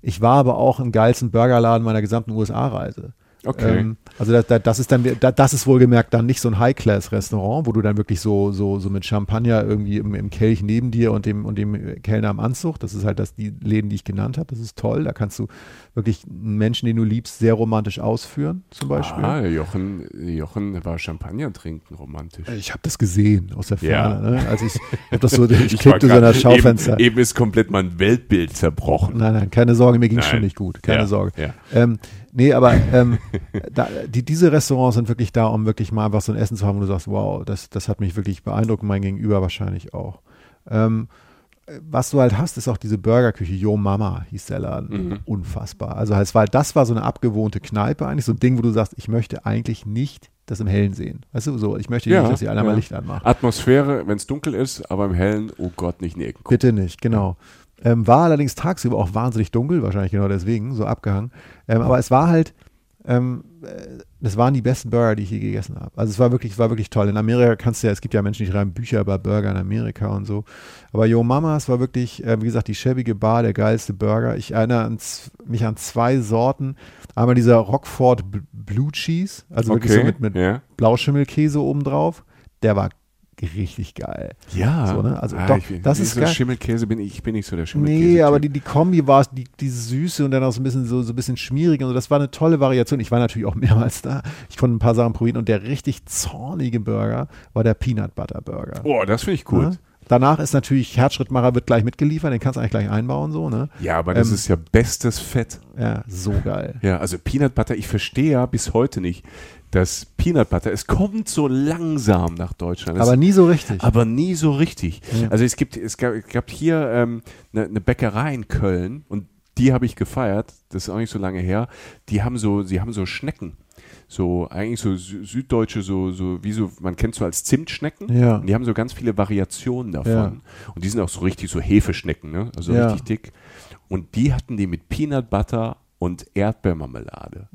ich war aber auch im geilsten Burgerladen meiner gesamten USA-Reise. Okay. Ähm, also da, da, das ist dann, da, das ist wohlgemerkt dann nicht so ein High-Class-Restaurant, wo du dann wirklich so, so, so mit Champagner irgendwie im, im, Kelch neben dir und dem, und dem Kellner am Anzug, das ist halt das, die Läden, die ich genannt habe, das ist toll. Da kannst du wirklich einen Menschen, den du liebst, sehr romantisch ausführen, zum Beispiel. Ah, Jochen, Jochen war Champagner trinken romantisch. Ich habe das gesehen aus der Ferne. Ja. Ne? Also ich habe das so, ich klickte so in das Schaufenster. Eben, eben, ist komplett mein Weltbild zerbrochen. Nein, nein, keine Sorge, mir ging es schon nicht gut. Keine ja, Sorge. Ja. Ähm, Nee, aber ähm, da, die, diese Restaurants sind wirklich da, um wirklich mal einfach so ein Essen zu haben, wo du sagst, wow, das, das hat mich wirklich beeindruckt, mein Gegenüber wahrscheinlich auch. Ähm, was du halt hast, ist auch diese Burgerküche. Yo Mama hieß der Laden. Mhm. Unfassbar. Also es war, das war so eine abgewohnte Kneipe eigentlich, so ein Ding, wo du sagst, ich möchte eigentlich nicht das im Hellen sehen. Weißt du, so, ich möchte nicht, dass die einer mal Licht anmacht. Atmosphäre, wenn es dunkel ist, aber im Hellen, oh Gott, nicht in die Ecken gucken. Bitte nicht, genau. Ähm, war allerdings tagsüber auch wahnsinnig dunkel, wahrscheinlich genau deswegen, so abgehangen. Ähm, aber es war halt, ähm, äh, das waren die besten Burger, die ich je gegessen habe. Also es war wirklich, es war wirklich toll. In Amerika kannst du ja, es gibt ja Menschen, die schreiben Bücher über Burger in Amerika und so. Aber Yo Mama, es war wirklich, äh, wie gesagt, die schäbige Bar, der geilste Burger. Ich erinnere an, mich an zwei Sorten. Einmal dieser Rockford Blue Cheese, also wirklich so Okay, mit, mit ja. Blauschimmelkäse obendrauf. Der war richtig geil. Ja, So, ne? Also ah, doch, bin, das ist so geil. Schimmelkäse bin ich, bin nicht so der Schimmelkäse. Nee, aber die, die Kombi war die, die Süße und dann auch so ein bisschen so, so ein bisschen schmierig und so. Das war eine tolle Variation. Ich war natürlich auch mehrmals da. Ich konnte ein paar Sachen probieren und der richtig zornige Burger war der Peanut Butter Burger. Oh, das finde ich gut. Ja? Danach ist natürlich Herzschrittmacher wird gleich mitgeliefert, den kannst du eigentlich gleich einbauen so, ne? Ja, aber das Ähm, ist ja bestes Fett. Ja, so geil. Ja, also Peanut Butter, ich verstehe ja bis heute nicht, dass Peanut Butter, es kommt so langsam nach Deutschland. Es, Aber nie so richtig. aber nie so richtig. Ja. Also es gibt, es gab, es gab hier ähm, eine, eine Bäckerei in Köln und die habe ich gefeiert, das ist auch nicht so lange her. Die haben so, sie haben so Schnecken. So, eigentlich so sü- süddeutsche, so, so, wie so, man kennt so als Zimtschnecken. Ja. Und die haben so ganz viele Variationen davon. Ja. Und die sind auch so richtig so Hefeschnecken, ne? Also richtig dick. Und die hatten die mit Peanut Butter und Erdbeermarmelade.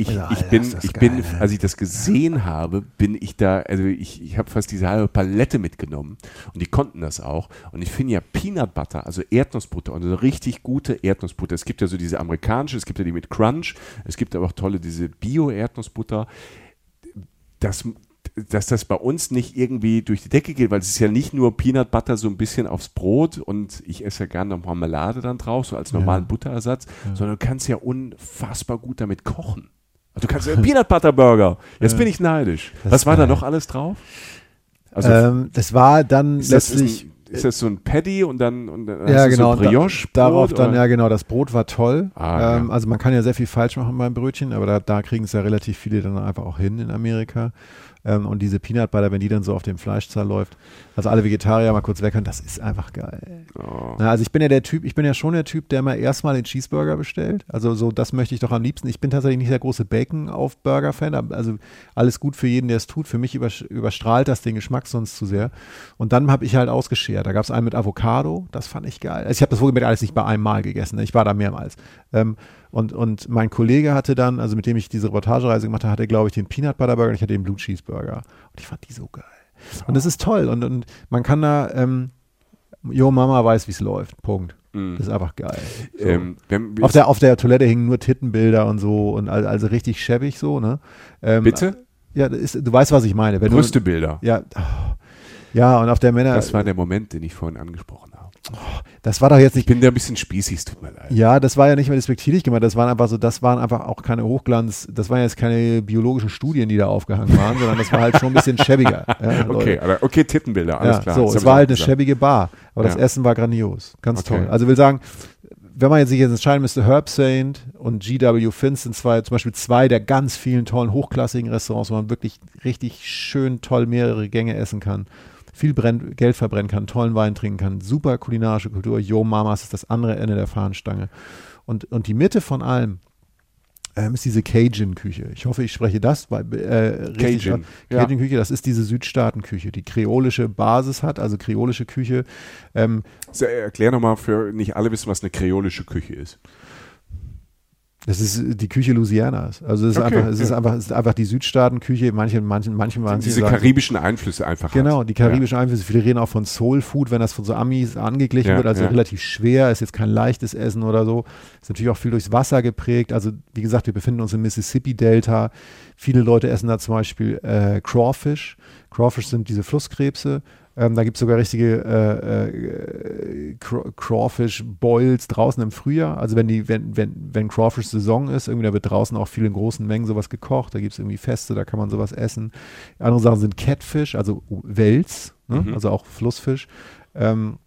Ich, Ja, ich bin, ich geil, bin, als ich das gesehen habe, bin ich da, also ich, ich habe fast diese halbe Palette mitgenommen und die konnten das auch. Und ich finde ja Peanut Butter, also Erdnussbutter, und eine richtig gute Erdnussbutter. Es gibt ja so diese amerikanische, es gibt ja die mit Crunch, es gibt aber auch tolle, diese Bio-Erdnussbutter. Das, dass das bei uns nicht irgendwie durch die Decke geht, weil es ist ja nicht nur Peanut Butter so ein bisschen aufs Brot und ich esse ja gerne noch Marmelade dann drauf, so als normalen Butterersatz, sondern du kannst ja unfassbar gut damit kochen. Du kannst ja Peanut Butter Burger. Jetzt bin ich neidisch. Das Was war da geil. noch alles drauf? Also ähm, das war dann ist, das, letztlich. ist, ein, ist das so ein Paddy und dann, und dann ja, genau. so da- Brioche darauf dann, oder? ja, genau, das Brot war toll. Ah, ähm, ja. Also man kann ja sehr viel falsch machen beim Brötchen, aber da, da kriegen es ja relativ viele dann einfach auch hin in Amerika. Ähm, und diese Peanut Butter, wenn die dann so auf dem Fleischzahl läuft, also alle Vegetarier mal kurz weghören, das ist einfach geil. Oh. Na, also ich bin ja der Typ, ich bin ja schon der Typ, der mal erstmal den Cheeseburger bestellt. Also so, das möchte ich doch am liebsten. Ich bin tatsächlich nicht der große Bacon auf Burger-Fan, aber also alles gut für jeden, der es tut. Für mich überstrahlt das den Geschmack sonst zu sehr. Und dann habe ich halt ausgeschert. Da gab es einen mit Avocado, das fand ich geil. Also ich habe das wohlgemerkt alles nicht bei einem Mal gegessen. Ne? Ich war da mehrmals. Ähm, und, und mein Kollege hatte dann, also mit dem ich diese Reportagereise gemacht habe, hatte, glaube ich, den Peanut Butter Burger und ich hatte den Blue Cheeseburger. Und ich fand die so geil. Und das ist toll. Und, und man kann da, ähm, Jo Mama weiß, wie es läuft. Punkt. Mm. Das ist einfach geil. So. Ähm, auf, der, auf der Toilette hingen nur Tittenbilder und so und al- also richtig schäbig so, ne? Ähm, Bitte? Ja, ist, du weißt, was ich meine. Wenn Brüstebilder. Du, ja, oh, ja, und auf der Männer. Das war der Moment, den ich vorhin angesprochen habe. Das war doch jetzt Ich nicht. bin da ein bisschen spießig, es tut mir leid. Ja, das war ja nicht mehr despektierlich gemeint. Das waren einfach so, das waren einfach auch keine Hochglanz, das waren jetzt keine biologischen Studien, die da aufgehangen waren, sondern das war halt schon ein bisschen schäbiger. Ja. Okay, aber, okay, Tittenbilder, alles ja, klar. So, Das es war ich halt eine gesagt. schäbige Bar, aber das Ja. Essen war grandios. Ganz Okay. toll. Also will sagen, wenn man jetzt sich jetzt entscheiden müsste, Herb Saint und GW Fins sind zwei, zum Beispiel zwei der ganz vielen tollen, hochklassigen Restaurants, wo man wirklich richtig schön toll mehrere Gänge essen kann, viel brenn, Geld verbrennen kann, tollen Wein trinken kann, super kulinarische Kultur. Yo Mamas ist das andere Ende der Fahnenstange. Und, und die Mitte von allem ähm, ist diese Cajun-Küche. Ich hoffe, ich spreche das bei, äh, richtig Cajun, aus. ja. Cajun-Küche, das ist diese Südstaatenküche, die kreolische Basis hat, also kreolische Küche. Ähm, Erklär nochmal für nicht alle wissen, was eine kreolische Küche ist. Das ist die Küche Louisianas. Also es ist, Okay, einfach, es ist ja. einfach, es ist einfach die Südstaatenküche. Manche, manchen, manchen waren Diese karibischen Einflüsse einfach. Genau, hat. die karibischen Einflüsse. Viele reden auch von Soul Food, wenn das von so Amis angeglichen Ja, wird, also ja. relativ schwer, ist jetzt kein leichtes Essen oder so. Ist natürlich auch viel durchs Wasser geprägt. Also, wie gesagt, wir befinden uns im Mississippi-Delta. Viele Leute essen da zum Beispiel äh, Crawfish. Crawfish sind diese Flusskrebse. Ähm, da gibt es sogar richtige äh, äh, Craw- Crawfish-Boils draußen im Frühjahr. Also wenn die, wenn, wenn, wenn Crawfish-Saison ist, irgendwie da wird draußen auch viel in großen Mengen sowas gekocht. Da gibt es irgendwie Feste, da kann man sowas essen. Andere Sachen sind Catfish, also Wels, ne? Mhm. also auch Flussfisch. Ähm,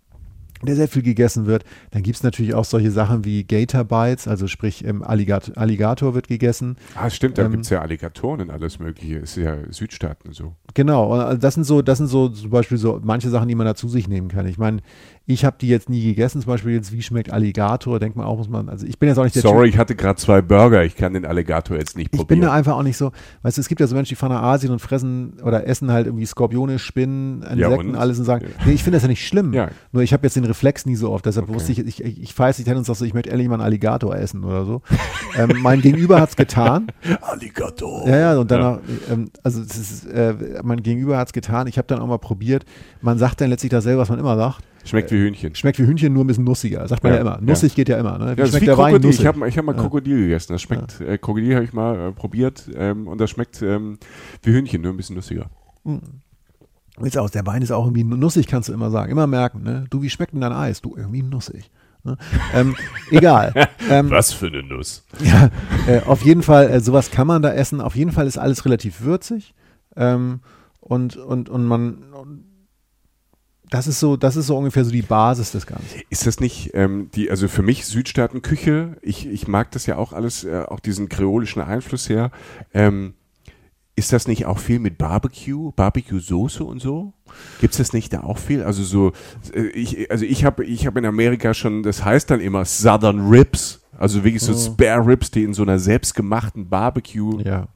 der sehr viel gegessen wird. Dann gibt es natürlich auch solche Sachen wie Gator Bites, also sprich ähm, Alligator, Alligator wird gegessen. Ah, stimmt, da Ähm, gibt es ja Alligatoren und alles Mögliche. Ist ja Südstaaten so. Genau, also das sind so, das sind so zum Beispiel so manche Sachen, die man da zu sich nehmen kann. Ich meine, ich habe die jetzt nie gegessen, zum Beispiel jetzt, wie schmeckt Alligator, denkt man auch, muss man, also ich bin jetzt auch nicht der Sorry, Typ, ich hatte gerade zwei Burger. Ich kann den Alligator jetzt nicht ich bin probieren. da einfach auch nicht so, weißt du, es gibt ja so Menschen, die fahren nach Asien und fressen oder essen halt irgendwie Skorpione, Spinnen, Insekten, und? alles und sagen, Ja. nee, ich finde das ja nicht schlimm. Ja. Nur ich habe jetzt den Reflex nie so oft, deshalb Okay. wusste ich, ich, ich, ich weiß nicht hin und sag so, ich möchte ehrlich mal einen Alligator essen oder so. ähm, mein Gegenüber hat es getan. Alligator. Ja, ja, und danach, ähm, also ist, äh, mein Gegenüber hat es getan. Ich habe dann auch mal probiert. Man sagt dann letztlich dasselbe, was man immer sagt. Schmeckt wie Hühnchen. Schmeckt wie Hühnchen, nur ein bisschen nussiger. Sagt man ja, Ja, immer. ja. Nussig geht ja immer. Ne? Wie Ja, schmeckt der Wein Krokodil. nussig? Ich habe ich hab mal Ja. Krokodil gegessen. Das schmeckt, äh, Krokodil habe ich mal äh, probiert ähm, und das schmeckt ähm, wie Hühnchen, nur ein bisschen lustiger. Ist auch, der Wein ist auch irgendwie nussig, kannst du immer sagen. Immer merken. Ne? Du, wie schmeckt denn dein Eis? Du, irgendwie nussig. Ne? Ähm, egal. ähm, Was für eine Nuss. Ja, äh, auf jeden Fall, äh, sowas kann man da essen. Auf jeden Fall ist alles relativ würzig. Ähm, und, und, und man, und das ist so, das ist so ungefähr so die Basis des Ganzen. Ist das nicht ähm, die, also für mich Südstaatenküche, ich, ich mag das ja auch alles, äh, auch diesen kreolischen Einfluss her. Ähm, ist das nicht auch viel mit Barbecue, Barbecue-Soße und so? Gibt es das nicht da auch viel? Also so, äh, ich, also ich habe ich hab in Amerika schon, das heißt dann immer Southern Ribs, also wirklich so Spare Ribs, die in so einer selbstgemachten Barbecue Ja.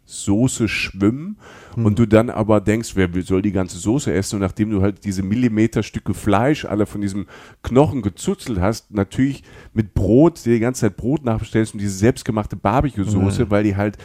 Schwimmen und du dann aber denkst, wer soll die ganze Soße essen und nachdem du halt diese Millimeterstücke Fleisch alle von diesem Knochen gezuzelt hast, natürlich mit Brot, dir die ganze Zeit Brot nachbestellst und diese selbstgemachte Barbecue-Soße, weil die halt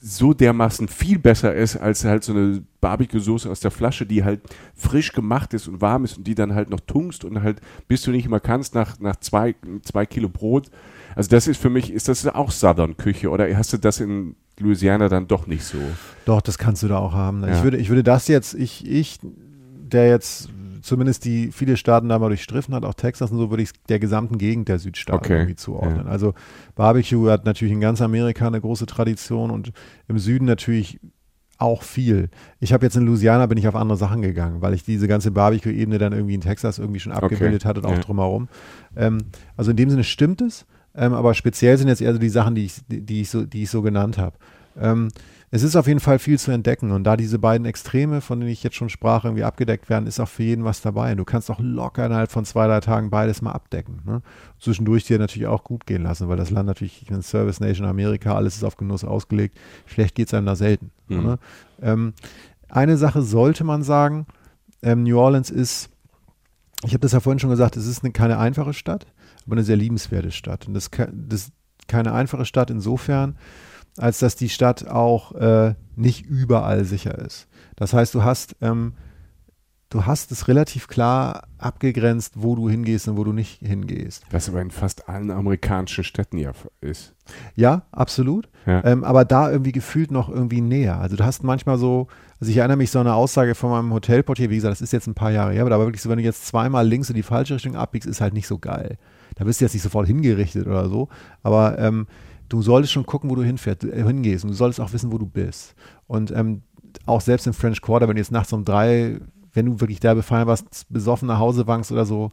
so dermaßen viel besser ist als halt so eine Barbecue-Soße aus der Flasche, die halt frisch gemacht ist und warm ist und die dann halt noch tunkst und halt, bis du nicht mehr kannst, nach, nach zwei, zwei Kilo Brot. Also das ist für mich, ist das auch Southern-Küche oder hast du das in Louisiana dann doch nicht so? Doch, das kannst du da auch haben. Ja. Ich, würde, ich würde das jetzt, ich, ich, der jetzt zumindest die viele Staaten da mal durchstriffen hat, auch Texas und so, würde ich es der gesamten Gegend der Südstaaten Okay, irgendwie zuordnen. ja. Also Barbecue hat natürlich in ganz Amerika eine große Tradition und im Süden natürlich auch viel. Ich habe jetzt in Louisiana bin ich auf andere Sachen gegangen, weil ich diese ganze Barbecue-Ebene dann irgendwie in Texas irgendwie schon abgebildet hatte und auch ja. drumherum. Ähm, also in dem Sinne stimmt es, ähm, aber speziell sind jetzt eher so die Sachen, die ich, die, ich, so, die ich so genannt habe. Ähm, es ist auf jeden Fall viel zu entdecken und da diese beiden Extreme, von denen ich jetzt schon sprach, irgendwie abgedeckt werden, ist auch für jeden was dabei. Du kannst auch locker innerhalb von zwei, drei Tagen beides mal abdecken. Ne? Zwischendurch dir natürlich auch gut gehen lassen, weil das Land natürlich eine Service Nation Amerika, alles ist auf Genuss ausgelegt. Schlecht geht es einem da selten. Mhm. Ne? Ähm, eine Sache sollte man sagen, ähm, New Orleans ist, ich habe das ja vorhin schon gesagt, es ist eine, keine einfache Stadt, aber eine sehr liebenswerte Stadt. Und das, das keine einfache Stadt insofern, als dass die Stadt auch äh, nicht überall sicher ist. Das heißt, du hast, ähm, du hast es relativ klar abgegrenzt, wo du hingehst und wo du nicht hingehst. Was aber in fast allen amerikanischen Städten ja ist. Ja, absolut. Ja. Ähm, aber da irgendwie gefühlt noch irgendwie näher. Also du hast manchmal so, also ich erinnere mich so an eine Aussage von meinem Hotelportier, wie gesagt, das ist jetzt ein paar Jahre her, aber da war wirklich so, wenn du jetzt zweimal links in die falsche Richtung abbiegst, ist halt nicht so geil. Da bist du jetzt nicht sofort hingerichtet oder so, aber ähm, du solltest schon gucken, wo du hinfährst, äh, hingehst und du solltest auch wissen, wo du bist. Und ähm, auch selbst im French Quarter, wenn du jetzt nachts um drei, wenn du wirklich da befallen warst, besoffen nach Hause wankst oder so,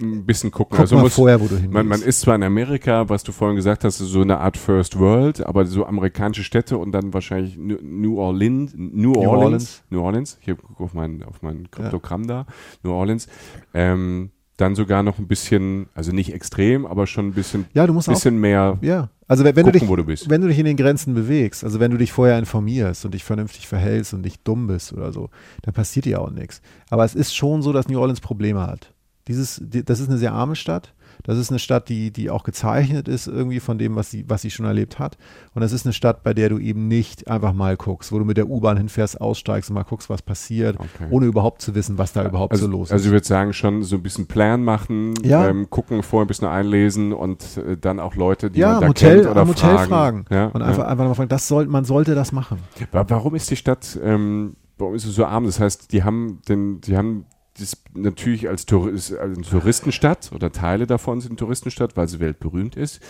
Ein bisschen gucken. guck also mal muss, vorher, wo du hingehst. man, man ist zwar in Amerika, was du vorhin gesagt hast, so eine Art First World, aber so amerikanische Städte und dann wahrscheinlich New New Orleans, New Orleans, Orleans. New Orleans, ich gucke auf mein, auf mein Kryptogramm da, New Orleans, ähm, dann sogar noch ein bisschen, also nicht extrem, aber schon ein bisschen, ja, du musst auch bisschen mehr Ja, also wenn, wenn du gucken, dich, wo du bist. wenn du dich in den Grenzen bewegst, also wenn du dich vorher informierst und dich vernünftig verhältst und nicht dumm bist oder so, dann passiert dir auch nichts. Aber es ist schon so, dass New Orleans Probleme hat. Dieses, die, das ist eine sehr arme Stadt. Das ist eine Stadt, die, die auch gezeichnet ist irgendwie von dem, was sie, was sie schon erlebt hat. Und das ist eine Stadt, bei der du eben nicht einfach mal guckst, wo du mit der U-Bahn hinfährst, aussteigst und mal guckst, was passiert, Okay. ohne überhaupt zu wissen, was da überhaupt also, so los also ich ist. würde sagen, schon so ein bisschen Plan machen, Ja. ähm, gucken, vorher ein bisschen einlesen und äh, dann auch Leute, die Ja, man da Hotel, kennt oder am Hotel fragen. fragen. Ja, und einfach, einfach mal fragen, das soll, man sollte das machen. Wa- Warum ist die Stadt, ähm, warum ist sie so arm? Das heißt, die haben den, die haben das natürlich als, Tourist, als Touristenstadt oder Teile davon sind Touristenstadt, weil sie weltberühmt ist.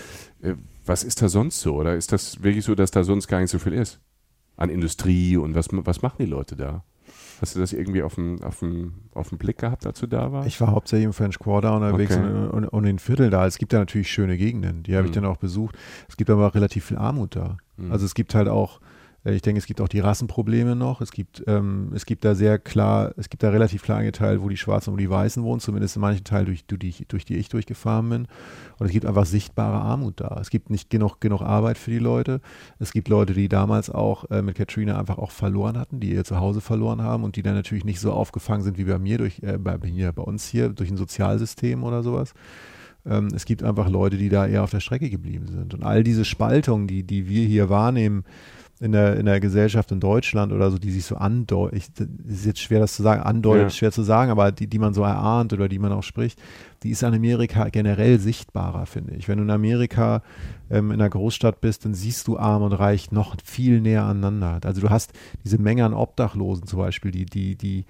Äh, was ist da sonst so? Oder ist das wirklich so, dass da sonst gar nicht so viel ist? An Industrie und was, was machen die Leute da? Hast du das irgendwie auf dem, auf dem, auf dem Blick gehabt, als du da warst? Ich war hauptsächlich im French Quarter unterwegs Okay. und, und, und in Viertel da. Es gibt ja natürlich schöne Gegenden, die habe ich Mhm. dann auch besucht. Es gibt aber relativ viel Armut da. Mhm. Also es gibt halt auch, ich denke, es gibt auch die Rassenprobleme noch. Es gibt, ähm, es gibt da sehr klar, es gibt da relativ klar eingeteilt, wo die Schwarzen und die Weißen wohnen, zumindest in manchen Teilen, durch, durch, die, durch die ich durchgefahren bin. Und es gibt einfach sichtbare Armut da. Es gibt nicht genug, genug Arbeit für die Leute. Es gibt Leute, die damals auch äh, mit Katrina einfach auch verloren hatten, die ihr Zuhause verloren haben und die dann natürlich nicht so aufgefangen sind wie bei mir, durch, äh, bei, hier, bei uns hier, durch ein Sozialsystem oder sowas. Ähm, es gibt einfach Leute, die da eher auf der Strecke geblieben sind. Und all diese Spaltungen, die, die wir hier wahrnehmen, in der, in der Gesellschaft in Deutschland oder so, die sich so das ist jetzt schwer das zu sagen, andeutet, Ja. schwer zu sagen, aber die, die man so erahnt oder die man auch spricht, die ist in Amerika generell sichtbarer, finde ich. Wenn du in Amerika ähm, in einer Großstadt bist, dann siehst du arm und reich noch viel näher aneinander. Also du hast diese Menge an Obdachlosen zum Beispiel, die, die, die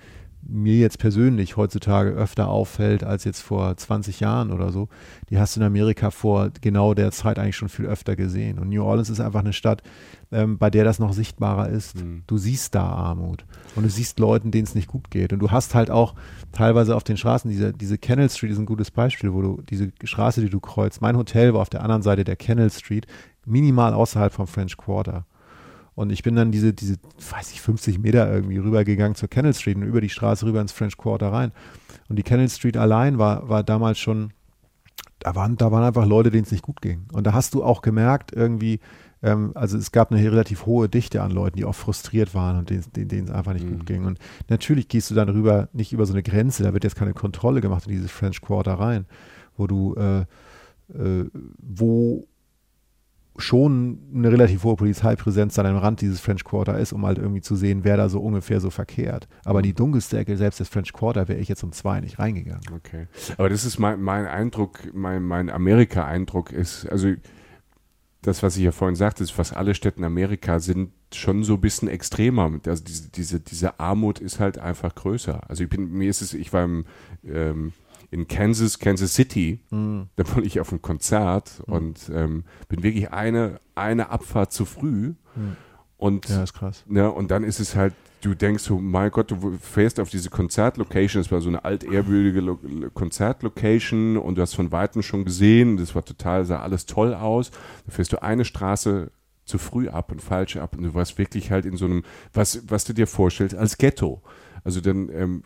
mir jetzt persönlich heutzutage öfter auffällt als jetzt vor 20 Jahren oder so, die hast du in Amerika vor genau der Zeit eigentlich schon viel öfter gesehen. Und New Orleans ist einfach eine Stadt, ähm, bei der das noch sichtbarer ist. Mhm. Du siehst da Armut und du siehst Leuten, denen es nicht gut geht. Und du hast halt auch teilweise auf den Straßen, diese, diese Kennel Street ist ein gutes Beispiel, wo du diese Straße, die du kreuzt, mein Hotel war auf der anderen Seite der Kennel Street, minimal außerhalb vom French Quarter. Und ich bin dann diese, diese, weiß ich, 50 Meter irgendwie rübergegangen zur Kennel Street und über die Straße rüber ins French Quarter rein. Und die Kennel Street allein war, war damals schon, da waren, da waren einfach Leute, denen es nicht gut ging. Und da hast du auch gemerkt, irgendwie, ähm, also es gab eine relativ hohe Dichte an Leuten, die auch frustriert waren und denen, denen, denen es einfach nicht Mhm. gut ging. Und natürlich gehst du dann rüber, nicht über so eine Grenze, da wird jetzt keine Kontrolle gemacht in dieses French Quarter rein, wo du, äh, äh, wo schon eine relativ hohe Polizeipräsenz dann am Rand dieses French Quarter ist, um halt irgendwie zu sehen, wer da so ungefähr so verkehrt. Aber die dunkelste Ecke, selbst des French Quarter, wäre ich jetzt um zwei nicht reingegangen. Okay. Aber das ist mein, mein Eindruck, mein, mein Amerika-Eindruck ist, also das, was ich ja vorhin sagte, ist, fast alle Städte in Amerika sind schon so ein bisschen extremer. Also diese, diese, diese Armut ist halt einfach größer. Also ich bin, mir ist es, ich war im, ähm, in Kansas, Kansas City, da war ich auf einem Konzert und ähm, bin wirklich eine, eine Abfahrt zu früh. Und Ja, ist krass. Ne, und dann ist es halt, du denkst so, mein Gott, du fährst auf diese Konzertlocation, das war so eine altehrwürdige Lo Konzertlocation und du hast von Weitem schon gesehen, das war total, sah alles toll aus. Da fährst du eine Straße zu früh ab und falsch ab und du warst wirklich halt in so einem, was, was du dir vorstellst, als Ghetto. Also dann ähm,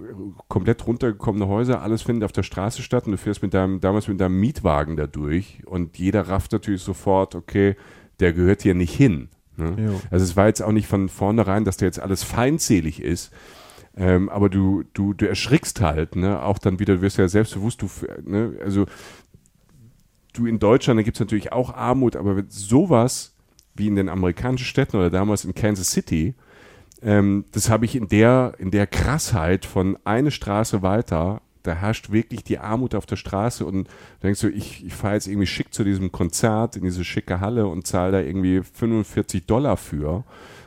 komplett runtergekommene Häuser, alles findet auf der Straße statt und du fährst mit deinem, damals mit deinem Mietwagen da durch und jeder rafft natürlich sofort, okay, der gehört hier nicht hin. Ne? Also es war jetzt auch nicht von vornherein, dass der jetzt alles feindselig ist. Ähm, aber du, du, du erschrickst halt, ne? Auch dann wieder, du wirst ja selbstbewusst, du, ne? Also du in Deutschland, da gibt es natürlich auch Armut, aber sowas wie in den amerikanischen Städten oder damals in Kansas City, ähm, das habe ich in der, in der Krassheit von eine Straße weiter, da herrscht wirklich die Armut auf der Straße und denkst du, ich, ich fahre jetzt irgendwie schick zu diesem Konzert in diese schicke Halle und zahle da irgendwie 45 Dollar für.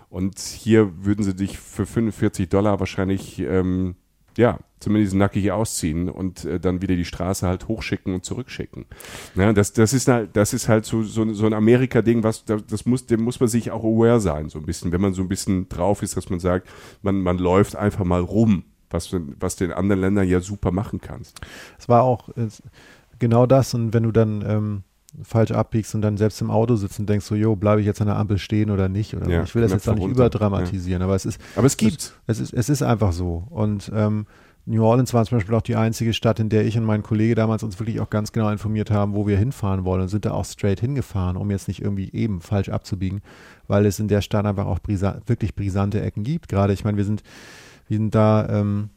Und hier würden sie dich für 45 Dollar wahrscheinlich, ähm, ja, zumindest nackig ausziehen und äh, dann wieder die Straße halt hochschicken und zurückschicken. Ja, das, das, ist halt, das ist halt so, so, so ein Amerika-Ding, was das muss, dem muss man sich auch aware sein, so ein bisschen, wenn man so ein bisschen drauf ist, dass man sagt, man, man läuft einfach mal rum, was, was du in anderen Ländern ja super machen kannst. Es war auch äh, genau das und wenn du dann ähm, falsch abbiegst und dann selbst im Auto sitzt und denkst so, jo, bleibe ich jetzt an der Ampel stehen oder nicht? Oder Ja, ich will das jetzt auch nicht runter. überdramatisieren, aber es ist, Aber es gibt's. es ist, es ist einfach so. Und ähm, New Orleans war zum Beispiel auch die einzige Stadt, in der ich und mein Kollege damals uns wirklich auch ganz genau informiert haben, wo wir hinfahren wollen und sind da auch straight hingefahren, um jetzt nicht irgendwie eben falsch abzubiegen, weil es in der Stadt einfach auch brisa wirklich brisante Ecken gibt. Gerade, ich meine, wir sind, wir sind da, ähm,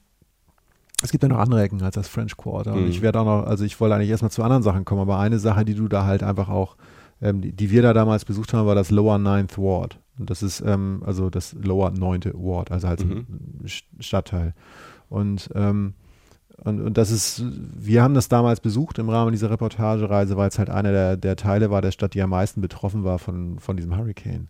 es gibt ja noch andere Ecken als das French Quarter. Und Mhm. ich werde auch noch, also ich wollte eigentlich erstmal zu anderen Sachen kommen, aber eine Sache, die du da halt einfach auch, ähm, die, die wir da damals besucht haben, war das Lower Ninth Ward. Und das ist, ähm, also das Lower Neunte Ward, also halt Mhm. ein Stadtteil. Und, ähm, und, und das ist, wir haben das damals besucht im Rahmen dieser Reportagereise, weil es halt einer der, der Teile war der Stadt, die am meisten betroffen war von, von diesem Hurricane.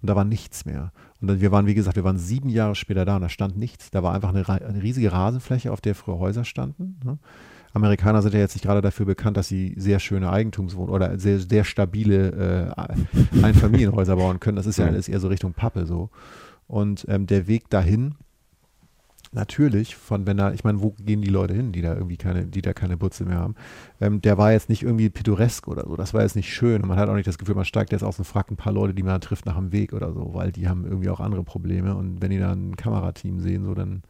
Und da war nichts mehr. Und dann, wir waren, wie gesagt, wir waren sieben Jahre später da und da stand nichts. Da war einfach eine, eine riesige Rasenfläche, auf der früher Häuser standen. Ne? Amerikaner sind ja jetzt nicht gerade dafür bekannt, dass sie sehr schöne Eigentumswohnungen oder sehr, sehr stabile äh, Einfamilienhäuser bauen können. Das ist ja ist eher so Richtung Pappe so. Und ähm, der Weg dahin natürlich von, wenn da, ich meine, wo gehen die Leute hin, die da irgendwie keine, die da keine Butze mehr haben? Ähm, der war jetzt nicht irgendwie pittoresk oder so. Das war jetzt nicht schön. Und man hat auch nicht das Gefühl, man steigt jetzt aus und fragt ein paar Leute, die man trifft, nach dem Weg oder so, weil die haben irgendwie auch andere Probleme. Und wenn die dann ein Kamerateam sehen, so, dann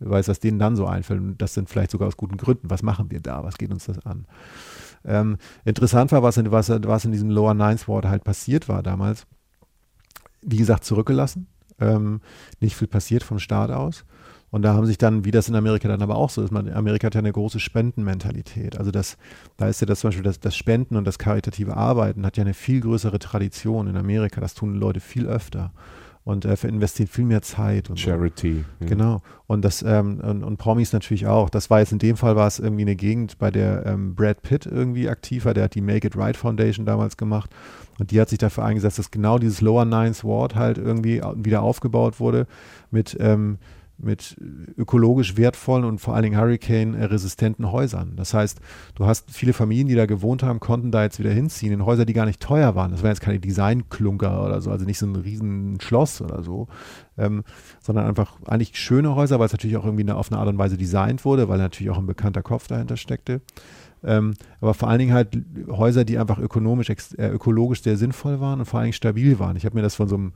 weiß, was denen dann so einfällt. Und das sind vielleicht sogar aus guten Gründen. Was machen wir da? Was geht uns das an? Ähm, interessant war, was in, was, was in diesem Lower Ninth Ward halt passiert war damals. Wie gesagt, zurückgelassen. Ähm, nicht viel passiert vom Start aus. Und da haben sich dann, wie das in Amerika dann aber auch so ist, man, Amerika hat ja eine große Spendenmentalität. Also das, da ist ja das zum Beispiel das, das Spenden und das karitative Arbeiten hat ja eine viel größere Tradition in Amerika. Das tun Leute viel öfter und äh, investieren viel mehr Zeit. Und Charity. So. Ja. Genau. Und das ähm, und, und, Promis natürlich auch. Das war jetzt in dem Fall war es irgendwie eine Gegend, bei der ähm, Brad Pitt irgendwie aktiv war. Der hat die Make It Right Foundation damals gemacht und die hat sich dafür eingesetzt, dass genau dieses Lower Ninth Ward halt irgendwie wieder aufgebaut wurde mit ähm, mit ökologisch wertvollen und vor allen Dingen Hurricane-resistenten Häusern. Das heißt, du hast viele Familien, die da gewohnt haben, konnten da jetzt wieder hinziehen in Häuser, die gar nicht teuer waren. Das waren jetzt keine Designklunker oder so, also nicht so ein riesen Schloss oder so, ähm, sondern einfach eigentlich schöne Häuser, weil es natürlich auch irgendwie auf eine Art und Weise designt wurde, weil natürlich auch ein bekannter Kopf dahinter steckte. Ähm, aber vor allen Dingen halt Häuser, die einfach ökonomisch, äh, ökologisch sehr sinnvoll waren und vor allen Dingen stabil waren. Ich habe mir das von so einem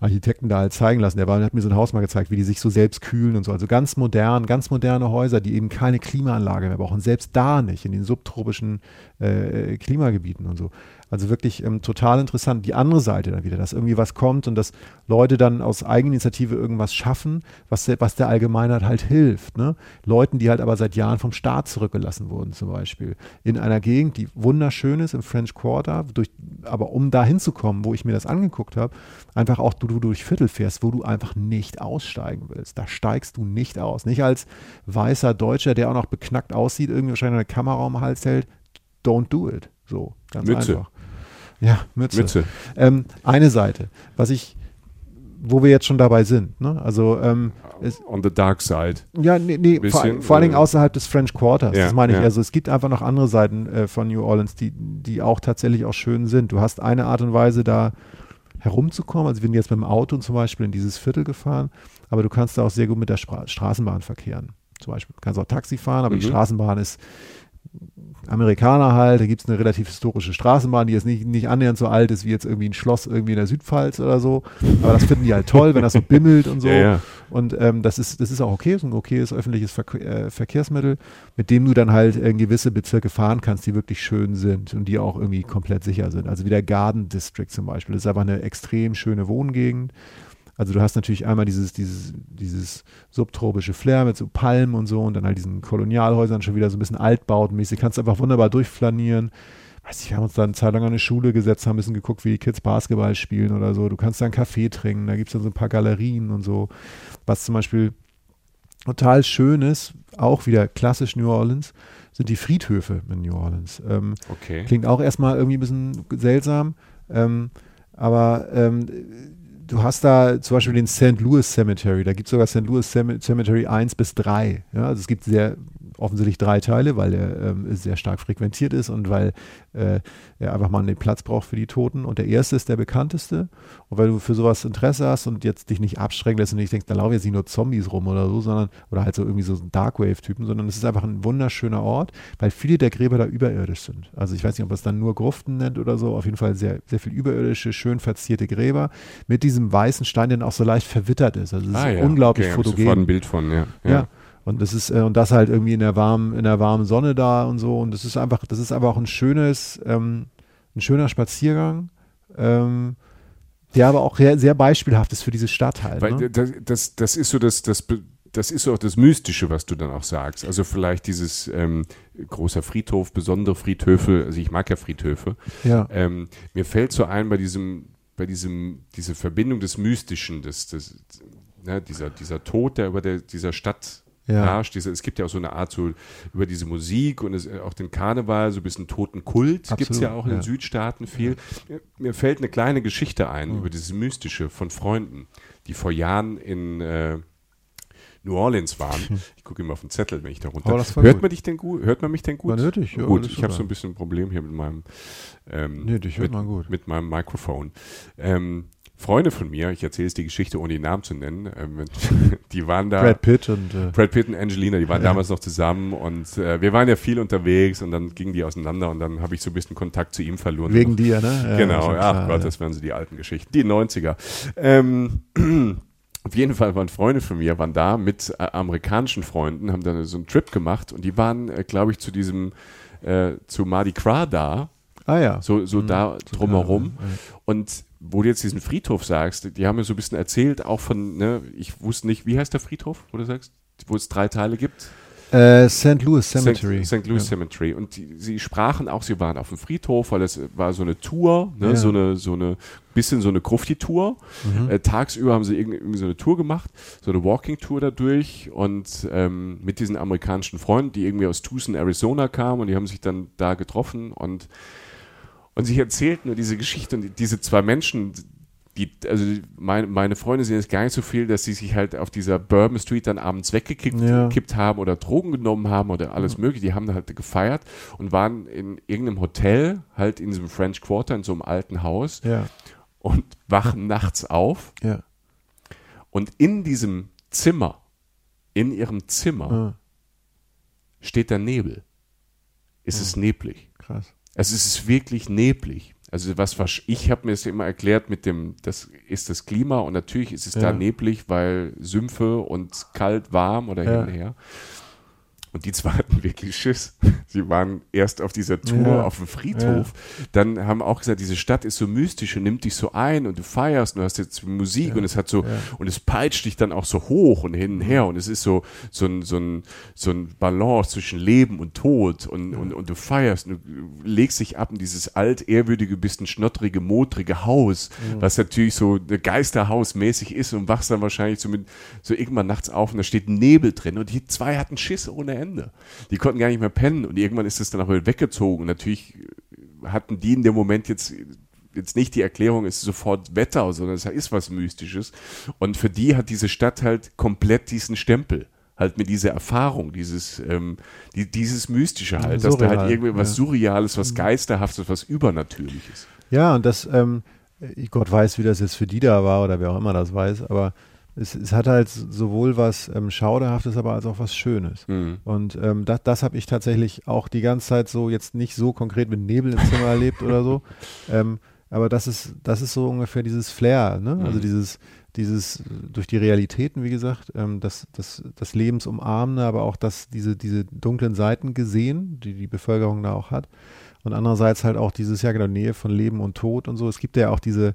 Architekten da halt zeigen lassen. Der war, hat mir so ein Haus mal gezeigt, wie die sich so selbst kühlen und so. Also ganz modern, ganz moderne Häuser, die eben keine Klimaanlage mehr brauchen. Selbst da nicht, in den subtropischen äh, Klimagebieten und so. Also wirklich ähm, total interessant. Die andere Seite dann wieder, dass irgendwie was kommt und dass Leute dann aus Eigeninitiative irgendwas schaffen, was der, was der Allgemeinheit halt hilft. Ne? Leuten, die halt aber seit Jahren vom Staat zurückgelassen wurden, zum Beispiel. In einer Gegend, die wunderschön ist, im French Quarter, durch, aber um da hinzukommen, wo ich mir das angeguckt habe, einfach auch du, du durch Viertel fährst, wo du einfach nicht aussteigen willst. Da steigst du nicht aus. Nicht als weißer Deutscher, der auch noch beknackt aussieht, irgendwie wahrscheinlich eine Kamera um den Hals hält. Don't do it. So, ganz Mütze. einfach. Ja, Mütze. Mütze. Ähm, eine Seite, was ich, wo wir jetzt schon dabei sind. Ne? Also ähm, on the dark side. Ja, nee, nee Bisschen, vor, vor allen Dingen äh, außerhalb des French Quarters. Ja, das meine ich. ja. Also es gibt einfach noch andere Seiten äh, von New Orleans, die, die auch tatsächlich auch schön sind. Du hast eine Art und Weise da herumzukommen. Also wir sind jetzt mit dem Auto zum Beispiel in dieses Viertel gefahren, aber du kannst da auch sehr gut mit der Stra Straßenbahn verkehren. Zum Beispiel. Du kannst auch Taxi fahren, aber die Mhm. Straßenbahn ist Amerikaner halt, da gibt es eine relativ historische Straßenbahn, die jetzt nicht, nicht annähernd so alt ist wie jetzt irgendwie ein Schloss irgendwie in der Südpfalz oder so. Aber das finden die halt toll, wenn das so bimmelt und so. Ja, ja. Und ähm, das, ist, das ist auch okay, ist ein okayes öffentliches Verke äh, Verkehrsmittel, mit dem du dann halt in gewisse Bezirke fahren kannst, die wirklich schön sind und die auch irgendwie komplett sicher sind. Also wie der Garden District zum Beispiel. Das ist einfach eine extrem schöne Wohngegend. Also du hast natürlich einmal dieses, dieses, dieses subtropische Flair mit so Palmen und so und dann halt diesen Kolonialhäusern schon wieder so ein bisschen altbautenmäßig. Kannst einfach wunderbar durchflanieren. Weiß nicht, wir haben uns da eine Zeit lang an eine Schule gesetzt, haben ein bisschen geguckt, wie die Kids Basketball spielen oder so. Du kannst da einen Kaffee trinken, da gibt es dann so ein paar Galerien und so. Was zum Beispiel total schön ist, auch wieder klassisch New Orleans, sind die Friedhöfe in New Orleans. Ähm, Okay. Klingt auch erstmal irgendwie ein bisschen seltsam, ähm, aber ähm, du hast da zum Beispiel den St. Louis Cemetery, da gibt es sogar St. Louis Cem- Cemetery 1 bis 3. Ja? Also es gibt sehr offensichtlich drei Teile, weil er ähm, sehr stark frequentiert ist und weil äh, er einfach mal den Platz braucht für die Toten. Und der erste ist der bekannteste. Und weil du für sowas Interesse hast und jetzt dich nicht abschrecken lässt und nicht denkst, da laufen jetzt nicht nur Zombies rum oder so, sondern, oder halt so irgendwie so Darkwave-Typen, sondern es ist einfach ein wunderschöner Ort, weil viele der Gräber da überirdisch sind. Also ich weiß nicht, ob man es dann nur Gruften nennt oder so, auf jeden Fall sehr, sehr viel überirdische, schön verzierte Gräber mit diesem weißen Stein, der auch so leicht verwittert ist. Also es ist Ah, ja. unglaublich okay, ich fotogen. Sofort ein Bild von, ja. Ja. Und das ist, äh, und das halt irgendwie in der warmen, in der warmen Sonne da und so. Und das ist einfach, das ist einfach auch ein schönes, ähm, ein schöner Spaziergang, ähm, der aber auch sehr, sehr beispielhaft ist für diese Stadt halt. Weil ne? das, das, das ist so das, das, das ist so auch das Mystische, was du dann auch sagst. Also vielleicht dieses ähm, großer Friedhof, besondere Friedhöfe, also ich mag ja Friedhöfe. Ja. Ähm, mir fällt so ein bei diesem, bei diesem, diese Verbindung des Mystischen, des, des, ne, dieser, dieser Tod, der über der, dieser Stadt Ja. herrscht. Diese, es gibt ja auch so eine Art so über diese Musik und es, auch den Karneval, so ein bisschen toten Kult gibt es ja auch in den ja. Südstaaten viel. Mir, mir fällt eine kleine Geschichte ein über dieses Mystische von Freunden, die vor Jahren in äh, New Orleans waren. Ich gucke immer auf den Zettel, wenn ich da runter. War hört gut. man dich denn gut? Hört man mich denn gut? Hört dich, ja, gut, ich habe so ein bisschen ein Problem hier mit meinem ähm, Nee, dich hört mit, man gut. mit meinem Mikrofon. Ähm, Freunde von mir, ich erzähle jetzt die Geschichte, ohne die Namen zu nennen, ähm, die waren da. Brad Pitt und äh, Brad Pitt und Angelina, die waren Ja. damals noch zusammen und äh, wir waren ja viel unterwegs und dann gingen die auseinander und dann habe ich so ein bisschen Kontakt zu ihm verloren. wegen dir, ne? Ja, genau, ach klar, Gott, ja. das wären so die alten Geschichten. Die 90er. Ähm, auf jeden Fall waren Freunde von mir, waren da mit äh, amerikanischen Freunden, haben dann so einen Trip gemacht und die waren, äh, glaube ich, zu diesem, äh, zu Mardi Gras da, Ah ja. so, so da drumherum. Ja. Und wo du jetzt diesen Friedhof sagst, die haben mir so ein bisschen erzählt, auch von, ne, ich wusste nicht, wie heißt der Friedhof, wo du sagst, wo es drei Teile gibt? Äh, St. Louis Cemetery. St. Louis Ja. Cemetery. Und die, sie sprachen auch, sie waren auf dem Friedhof, weil es war so eine Tour, ne, Ja. so eine, so eine, bisschen so eine Grufti-Tour. Mhm. Äh, tagsüber haben sie irgendwie, irgendwie so eine Tour gemacht, so eine Walking-Tour dadurch und ähm, mit diesen amerikanischen Freunden, die irgendwie aus Tucson, Arizona kamen und die haben sich dann da getroffen und, und sie erzählten nur diese Geschichte und die, diese zwei Menschen, die, also meine, meine Freunde sehen es gar nicht so viel, dass sie sich halt auf dieser Bourbon Street dann abends weggekippt Ja. haben oder Drogen genommen haben oder alles mögliche. Die haben da halt gefeiert und waren in irgendeinem Hotel, halt in diesem French Quarter, in so einem alten Haus Ja, und wachen nachts auf ja. und in diesem Zimmer, in ihrem Zimmer steht der Nebel. Es ist neblig. krass. Also es ist wirklich neblig. Also was, ich habe mir das immer erklärt mit dem, das ist das Klima und natürlich ist es Ja. da neblig, weil Sümpfe und kalt, warm oder Ja. hin und her. Und die zwei hatten wirklich Schiss. Sie waren erst auf dieser Tour Ja. auf dem Friedhof, dann haben auch gesagt, diese Stadt ist so mystisch und nimmt dich so ein und du feierst und du hast jetzt Musik Ja. und es hat so, Ja. und es peitscht dich dann auch so hoch und hin und her und es ist so, so ein, so ein, so ein Balance zwischen Leben und Tod und, und, und du feierst und du legst dich ab in dieses altehrwürdige, bisschen schnottrige, modrige Haus, was natürlich so ein Geisterhaus mäßig ist und wachst dann wahrscheinlich so mit, so irgendwann nachts auf und da steht Nebel drin und die zwei hatten Schiss ohne Ende. Die konnten gar nicht mehr pennen und irgendwann ist es dann auch wieder weggezogen. Natürlich hatten die in dem Moment jetzt jetzt nicht die Erklärung, es ist sofort Wetter, sondern es ist was Mystisches. Und für die hat diese Stadt halt komplett diesen Stempel. Halt mit dieser Erfahrung, dieses, ähm, die, dieses Mystische halt, dass da halt Surreal, irgendwie was ja. Surreales, was Geisterhaftes, was Übernatürliches. Ja, und das, ähm, Gott weiß, wie das jetzt für die da war oder wer auch immer das weiß, aber es, es hat halt sowohl was ähm, Schauderhaftes, aber als auch was Schönes. Mhm. Und ähm, das, das habe ich tatsächlich auch die ganze Zeit so, jetzt nicht so konkret mit Nebel im Zimmer erlebt oder so. Ähm, aber das ist, das ist so ungefähr dieses Flair, ne? Also Mhm. dieses, dieses äh, durch die Realitäten, wie gesagt, ähm, das, das, das Lebensumarmende, aber auch das, diese, diese dunklen Seiten gesehen, die die Bevölkerung da auch hat. Und andererseits halt auch dieses, ja genau, Nähe von Leben und Tod und so. Es gibt ja auch diese,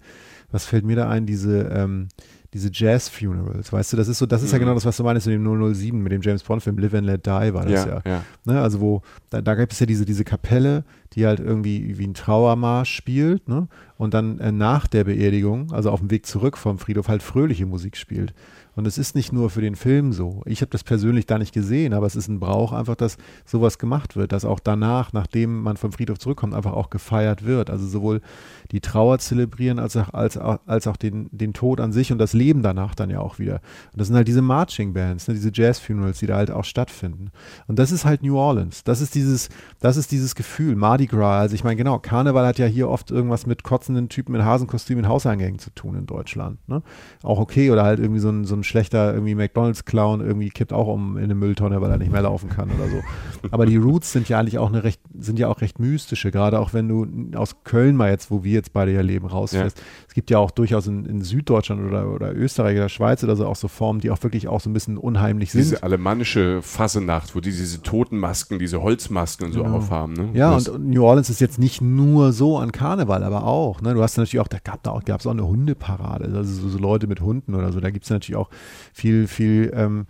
was fällt mir da ein, diese, ähm, diese Jazz-Funerals, weißt du, das ist so, das ist ja Mhm. genau das, was du meinst mit dem 007, mit dem James Bond-Film Live and Let Die war das ja. Ja, ja. Ne? Also wo, da, da gibt es ja diese, diese Kapelle, die halt irgendwie wie ein Trauermarsch spielt, ne? Und dann äh, nach der Beerdigung, also auf dem Weg zurück vom Friedhof, halt fröhliche Musik spielt. Und es ist nicht nur für den Film so. Ich habe das persönlich da nicht gesehen, aber es ist ein Brauch einfach, dass sowas gemacht wird, dass auch danach, nachdem man vom Friedhof zurückkommt, einfach auch gefeiert wird. Also sowohl die Trauer zelebrieren, als auch, als, als auch den, den Tod an sich und das Leben danach dann ja auch wieder. Und das sind halt diese Marching Bands, ne, diese Jazz-Funerals, die da halt auch stattfinden. Und das ist halt New Orleans. Das ist dieses, das ist dieses Gefühl, Mardi Gras. Also ich meine, genau, Karneval hat ja hier oft irgendwas mit kotzenden Typen in Hasenkostümen in Hauseingängen zu tun in Deutschland. Ne? Auch okay, oder halt irgendwie so ein, so ein schlechter irgendwie McDonalds-Clown irgendwie kippt auch um in eine Mülltonne, weil er nicht mehr laufen kann oder so. Aber die Roots sind ja eigentlich auch eine recht, sind ja auch recht mystische, gerade auch wenn du aus Köln mal jetzt, wo wir jetzt beide ja leben, rausfährst. Es gibt ja auch durchaus in, in Süddeutschland oder, oder Österreich oder Schweiz oder so auch so Formen, die auch wirklich auch so ein bisschen unheimlich sind. Diese alemannische Fassenacht, wo die diese Totenmasken, diese Holzmasken und so Genau. aufhaben. Ne? Ja, und, und New Orleans ist jetzt nicht nur so an Karneval, aber auch. Ne? Du hast natürlich auch, da gab auch, gab's auch eine Hundeparade, also so, so Leute mit Hunden oder so. Da gibt es natürlich auch viel, viel, ähm,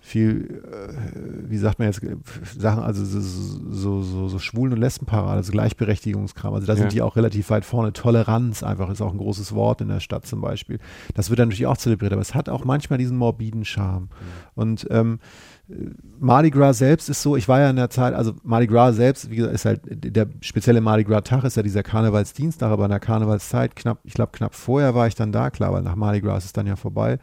viel, äh, wie sagt man jetzt, Sachen, also so, so, so, so Schwulen- und Lesbenparade, also Gleichberechtigungskram. Also da sind Ja. die auch relativ weit vorne. Toleranz einfach ist auch ein großes Wort in der Stadt zum Beispiel. Das wird dann natürlich auch zelebriert, aber es hat auch manchmal diesen morbiden Charme. Und ähm, Mardi Gras selbst ist so, ich war ja in der Zeit, also Mardi Gras selbst, wie gesagt, ist halt, der spezielle Mardi Gras Tag ist ja dieser Karnevalsdienstag, aber in der Karnevalszeit, knapp, ich glaube knapp vorher war ich dann da, klar, weil nach Mardi Gras ist es dann ja vorbei.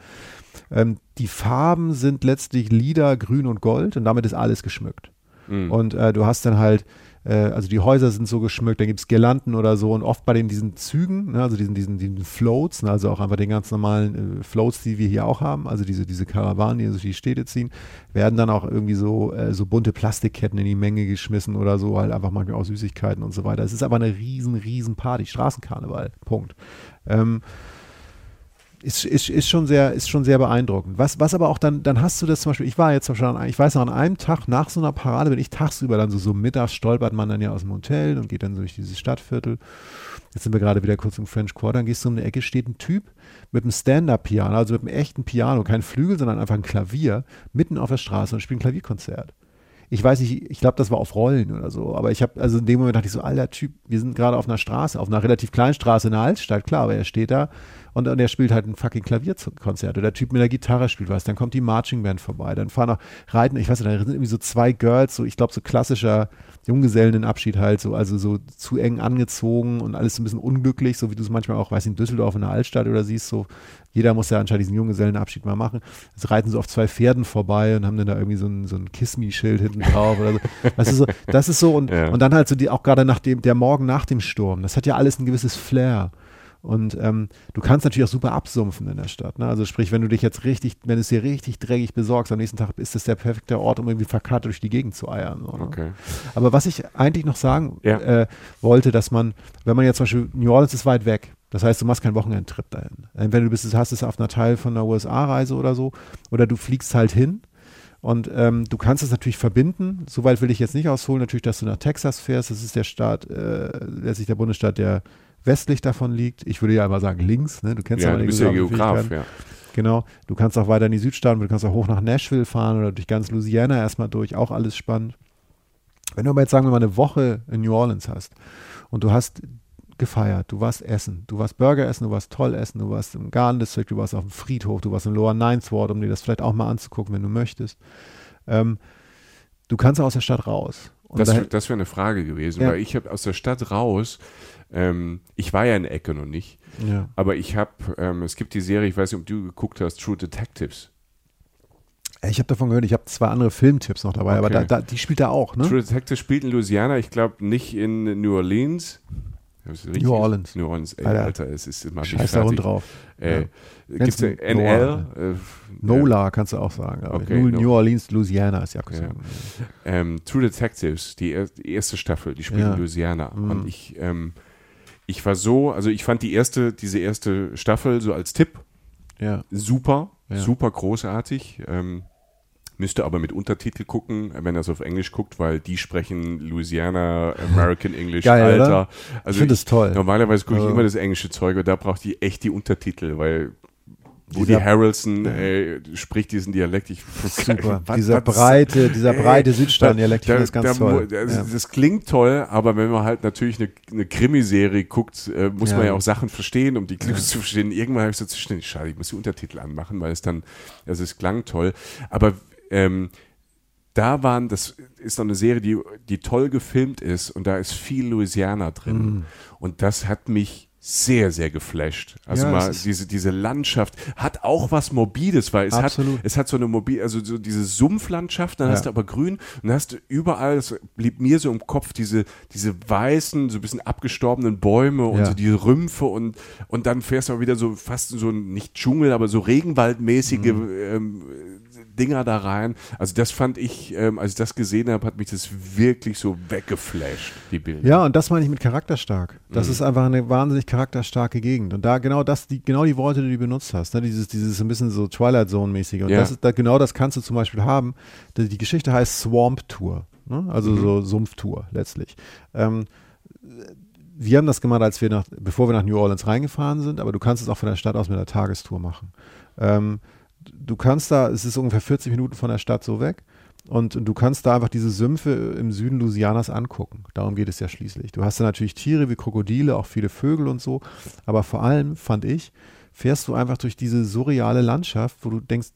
Ähm, die Farben sind letztlich lila, grün und gold und damit ist alles geschmückt. Mhm. Und äh, du hast dann halt äh, also die Häuser sind so geschmückt, dann gibt es Girlanden oder so und oft bei den diesen Zügen, ne, also diesen, diesen, diesen Floats, ne, also auch einfach den ganz normalen äh, Floats, die wir hier auch haben, also diese, diese Karawanen, die durch die Städte ziehen, werden dann auch irgendwie so, äh, so bunte Plastikketten in die Menge geschmissen oder so, halt einfach manchmal auch Süßigkeiten und so weiter. Es ist aber eine riesen, riesen Party, Straßenkarneval, Punkt. Ähm, ist, ist, ist, schon sehr, ist schon sehr beeindruckend. Was, was aber auch dann, dann hast du das zum Beispiel, ich war jetzt schon, ich weiß noch, an einem Tag nach so einer Parade bin ich tagsüber dann so, so mittags stolpert man dann ja aus dem Hotel und geht dann so durch dieses Stadtviertel. Jetzt sind wir gerade wieder kurz im French Quarter, dann gehst du um eine Ecke, steht ein Typ mit einem Stand-Up-Piano, also mit einem echten Piano, kein Flügel, sondern einfach ein Klavier, mitten auf der Straße und spielt ein Klavierkonzert ich weiß nicht, ich glaube, das war auf Rollen oder so, aber ich habe, also in dem Moment dachte ich so, alter Typ, wir sind gerade auf einer Straße, auf einer relativ kleinen Straße in der Altstadt, klar, aber er steht da und, und er spielt halt ein fucking Klavierkonzert oder der Typ mit der Gitarre spielt was, dann kommt die Marching Band vorbei, dann fahren noch Reiten, ich weiß nicht, da sind irgendwie so zwei Girls, so ich glaube so klassischer Junggesellenabschied halt, so also so zu eng angezogen und alles so ein bisschen unglücklich, so wie du es manchmal auch, weiß in Düsseldorf in der Altstadt oder siehst, so jeder muss ja anscheinend diesen Junggesellenabschied mal machen. Jetzt reiten sie auf zwei Pferden vorbei und haben dann da irgendwie so ein, so ein Kiss-Me-Schild hinten drauf oder so. Das ist so, das ist so und, ja. und dann halt so die, auch gerade nach dem, der Morgen nach dem Sturm. Das hat ja alles ein gewisses Flair. Und ähm, du kannst natürlich auch super absumpfen in der Stadt. Ne? Also sprich, wenn du dich jetzt richtig, wenn es dir richtig dreckig besorgst, am nächsten Tag ist das der perfekte Ort, um irgendwie verkehrt durch die Gegend zu eiern. So, ne? okay. Aber was ich eigentlich noch sagen ja. äh, wollte, dass man, wenn man jetzt zum Beispiel, New Orleans ist weit weg, das heißt, du machst keinen Wochenendtrip dahin. Entweder du bist, hast es auf einer Teil von einer USA-Reise oder so, oder du fliegst halt hin. Und ähm, du kannst es natürlich verbinden. Soweit will ich jetzt nicht ausholen, natürlich, dass du nach Texas fährst. Das ist der Staat, äh, letztlich der Bundesstaat, der westlich davon liegt. Ich würde ja immer sagen links. Ne? Du kennst ja, ja du bist ja Geograf, ja. Genau. Du kannst auch weiter in die Südstaaten, du kannst auch hoch nach Nashville fahren oder durch ganz Louisiana erstmal durch. Auch alles spannend. Wenn du aber jetzt sagen wir mal eine Woche in New Orleans hast und du hast gefeiert. Du warst essen. Du warst Burger essen, du warst toll essen, du warst im Garden District, du warst auf dem Friedhof, du warst in Lower Ninth Ward, um dir das vielleicht auch mal anzugucken, wenn du möchtest. Ähm, du kannst aus der Stadt raus. Und das, das wäre eine Frage gewesen, ja. weil ich habe aus der Stadt raus, ähm, ich war ja in Ecke noch nicht, ja. aber ich habe, ähm, es gibt die Serie, ich weiß nicht, ob du geguckt hast, True Detectives. Ich habe davon gehört, ich habe zwei andere Filmtipps noch dabei, okay. aber da, da, die spielt da auch, ne? True Detectives spielt in Louisiana, ich glaube nicht in New Orleans. New Orleans. New Orleans, ey, Alter, Alter es ist immer Scheiß da rund drauf. Äh, ja. Gibt es NL? Äh, Nola ja. kannst du auch sagen. Okay, New, New, Orleans, Louisiana ist ja, ja. Ähm, True Detectives, die, die, erste Staffel, die spielt in Louisiana. Mhm. Und ich, ähm, ich war so, also ich fand die erste, diese erste Staffel so als Tipp super, super großartig. Ähm, müsste aber mit Untertitel gucken, wenn er es auf Englisch guckt, weil die sprechen Louisiana American English, Geil, Alter. Also ich finde es toll. Normalerweise gucke ich also immer das englische Zeug und da braucht die echt die Untertitel, weil Woody Harrelson äh, spricht diesen Dialekt. Ich, Super. Was, dieser was, breite, dieser breite Südstaaten-Dialekt, ich finde das ganz da, toll. Also, ja. Das klingt toll, aber wenn man halt natürlich eine, eine Krimiserie guckt, äh, muss ja. man ja auch Sachen verstehen, um die Clues ja. zu verstehen. Irgendwann habe ich so zwischendurch, schade, ich muss die Untertitel anmachen, weil es dann, also es klang toll. Aber ähm, da waren, das ist noch eine Serie, die, die toll gefilmt ist und da ist viel Louisiana drin. Mm. Und das hat mich sehr, sehr geflasht. Also ja, mal diese, diese Landschaft hat auch was Morbides, weil es Absolut. hat, es hat so eine mobil, also so diese Sumpflandschaft, dann ja. hast du aber grün und dann hast du überall, das blieb mir so im Kopf, diese, diese weißen, so ein bisschen abgestorbenen Bäume und ja. so die Rümpfe und, und dann fährst du auch wieder so fast so nicht Dschungel, aber so Regenwaldmäßige mhm. ähm, Dinger da rein. Also das fand ich, ähm, als ich das gesehen habe, hat mich das wirklich so weggeflasht, die Bilder. Ja, und das meine ich mit charakterstark. Das mhm. ist einfach eine wahnsinnig charakterstarke Gegend. Und da genau das, die, genau die Worte, die du benutzt hast, ne? dieses, dieses ein bisschen so Twilight Zone-mäßige. Und ja. das ist, da, genau das kannst du zum Beispiel haben. Die Geschichte heißt Swamp Tour. Ne? Also mhm. so Sumpftour letztlich. Ähm, wir haben das gemacht, als wir nach, bevor wir nach New Orleans reingefahren sind, aber du kannst es auch von der Stadt aus mit einer Tagestour machen. Ähm, du kannst da, es ist ungefähr 40 Minuten von der Stadt so weg. Und, du kannst da einfach diese Sümpfe im Süden Louisianas angucken. Darum geht es ja schließlich. Du hast da natürlich Tiere wie Krokodile, auch viele Vögel und so. Aber vor allem, fand ich, fährst du einfach durch diese surreale Landschaft, wo du denkst,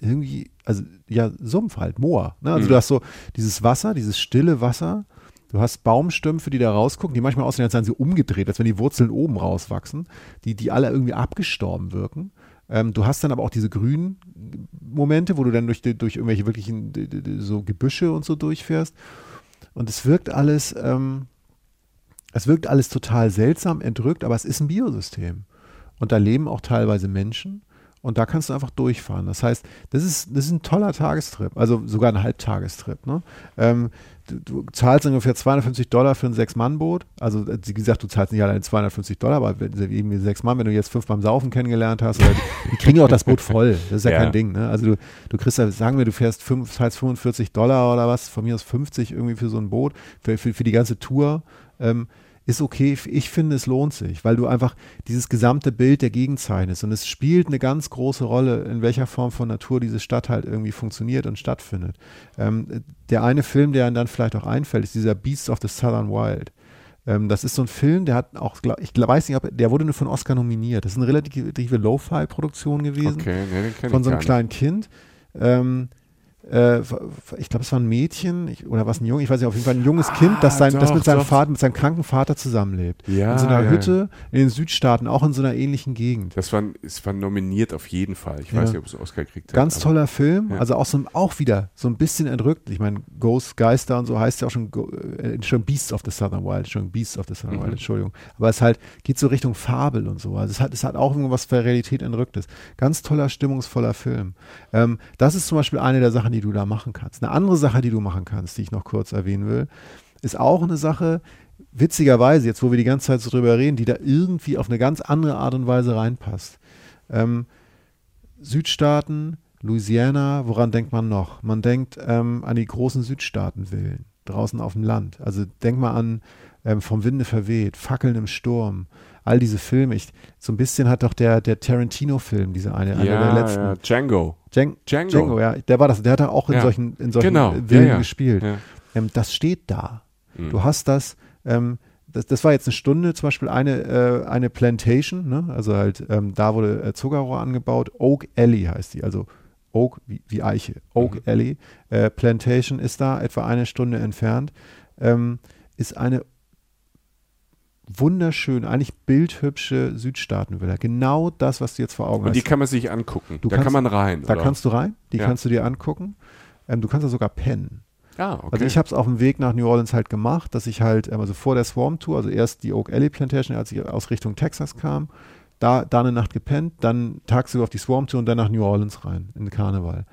irgendwie, also ja, Sumpf halt, Moor. Ne? Also mhm. du hast so dieses Wasser, dieses stille Wasser. Du hast Baumstümpfe, die da rausgucken, die manchmal aussehen, als seien sie umgedreht, als wenn die Wurzeln oben rauswachsen, die, die alle irgendwie abgestorben wirken. Ähm, du hast dann aber auch diese grünen Momente, wo du dann durch, durch irgendwelche wirklichen so Gebüsche und so durchfährst. und es wirkt alles, ähm, es wirkt alles total seltsam, entrückt, aber es ist ein Biosystem. Und da leben auch teilweise Menschen und da kannst du einfach durchfahren. Das heißt, das ist, das ist ein toller Tagestrip, also sogar ein Halbtagestrip. Ne? Ähm, du, du, zahlst ungefähr 250 Dollar für ein Sechs-Mann-Boot. Also, wie gesagt, du zahlst nicht alleine 250 Dollar, aber irgendwie sechs Mann, wenn du jetzt fünf beim Saufen kennengelernt hast, die, die, kriegen auch das Boot voll. Das ist ja, ja. kein Ding. Ne? Also, du, du kriegst ja, sagen wir, du fährst fünf, zahlst 45 Dollar oder was, von mir aus 50 irgendwie für so ein Boot, für, für, für die ganze Tour. Ähm, ist okay. Ich finde, es lohnt sich, weil du einfach dieses gesamte Bild der Gegend zeichnest. Und es spielt eine ganz große Rolle, in welcher Form von Natur diese Stadt halt irgendwie funktioniert und stattfindet. Ähm, der eine Film, der dann vielleicht auch einfällt, ist dieser Beasts of the Southern Wild. Ähm, das ist so ein Film, der hat auch, ich weiß nicht, ob der wurde nur von Oscar nominiert. Das ist eine relative Lo-Fi-Produktion gewesen. Okay, nee, von so einem kleinen Kind. Ähm, äh, ich glaube, es war ein Mädchen ich, oder was ein Junge, ich weiß nicht, auf jeden Fall ein junges ah, Kind, das, sein, doch, das mit seinem doch. Vater, mit seinem kranken Vater zusammenlebt. Ja, in so einer ja. Hütte in den Südstaaten, auch in so einer ähnlichen Gegend. Das war, es war nominiert auf jeden Fall. Ich ja. weiß nicht, ob es Oscar kriegt. Ganz toller Film, also auch, so, auch wieder so ein bisschen entrückt. Ich meine, Ghost, Geister und so heißt ja auch schon, äh, schon Beasts of the Southern Wild, schon Beasts of the Southern mhm. Wild, Entschuldigung. Aber es halt geht so Richtung Fabel und so. Also es hat, es hat auch irgendwas für Realität entrücktes. Ganz toller, stimmungsvoller Film. Ähm, das ist zum Beispiel eine der Sachen, die du da machen kannst kannst. Eine andere Sache, die du machen kannst, die ich noch kurz erwähnen will, ist auch eine Sache, witzigerweise, jetzt wo wir die ganze Zeit so drüber reden, die da irgendwie auf eine ganz andere Art und Weise reinpasst. Ähm, Südstaaten, Louisiana, woran denkt man noch? Man denkt ähm, an die großen Südstaatenvillen draußen auf dem Land. Also denk mal an ähm, Vom Winde verweht, Fackeln im Sturm, all diese Filme. Ich, so ein bisschen hat doch der, der Tarantino-Film, diese eine, ja, einer der letzten. Ja, Django. Django. Django, ja. Der war das, der hat da auch in ja. solchen, in solchen genau. Villen ja, gespielt. Ähm, das steht da. Mhm. Du hast das, ähm, das, das war jetzt eine Stunde, zum Beispiel eine, äh, eine Plantation, ne? also halt, ähm, da wurde äh, Zuckerrohr angebaut. Oak Alley heißt die, also Oak wie, wie Eiche. Oak mhm. Alley. Äh, Plantation ist da etwa eine Stunde entfernt. Ähm, ist eine wunderschön, eigentlich bildhübsche Südstaatenvilla. Genau das, was du jetzt vor Augen hast. Und die kann man sich angucken. Du da kannst, kann man rein. Da oder? kannst du rein, die ja. kannst du dir angucken. Ähm, du kannst da sogar pennen. Ah, okay. Also ich habe es auf dem Weg nach New Orleans halt gemacht, dass ich halt, ähm, also vor der Swarm Tour, also erst die Oak Alley Plantation, als ich aus Richtung Texas kam, da, da eine Nacht gepennt, dann tagsüber auf die Swarm Tour und dann nach New Orleans rein, in den Karneval.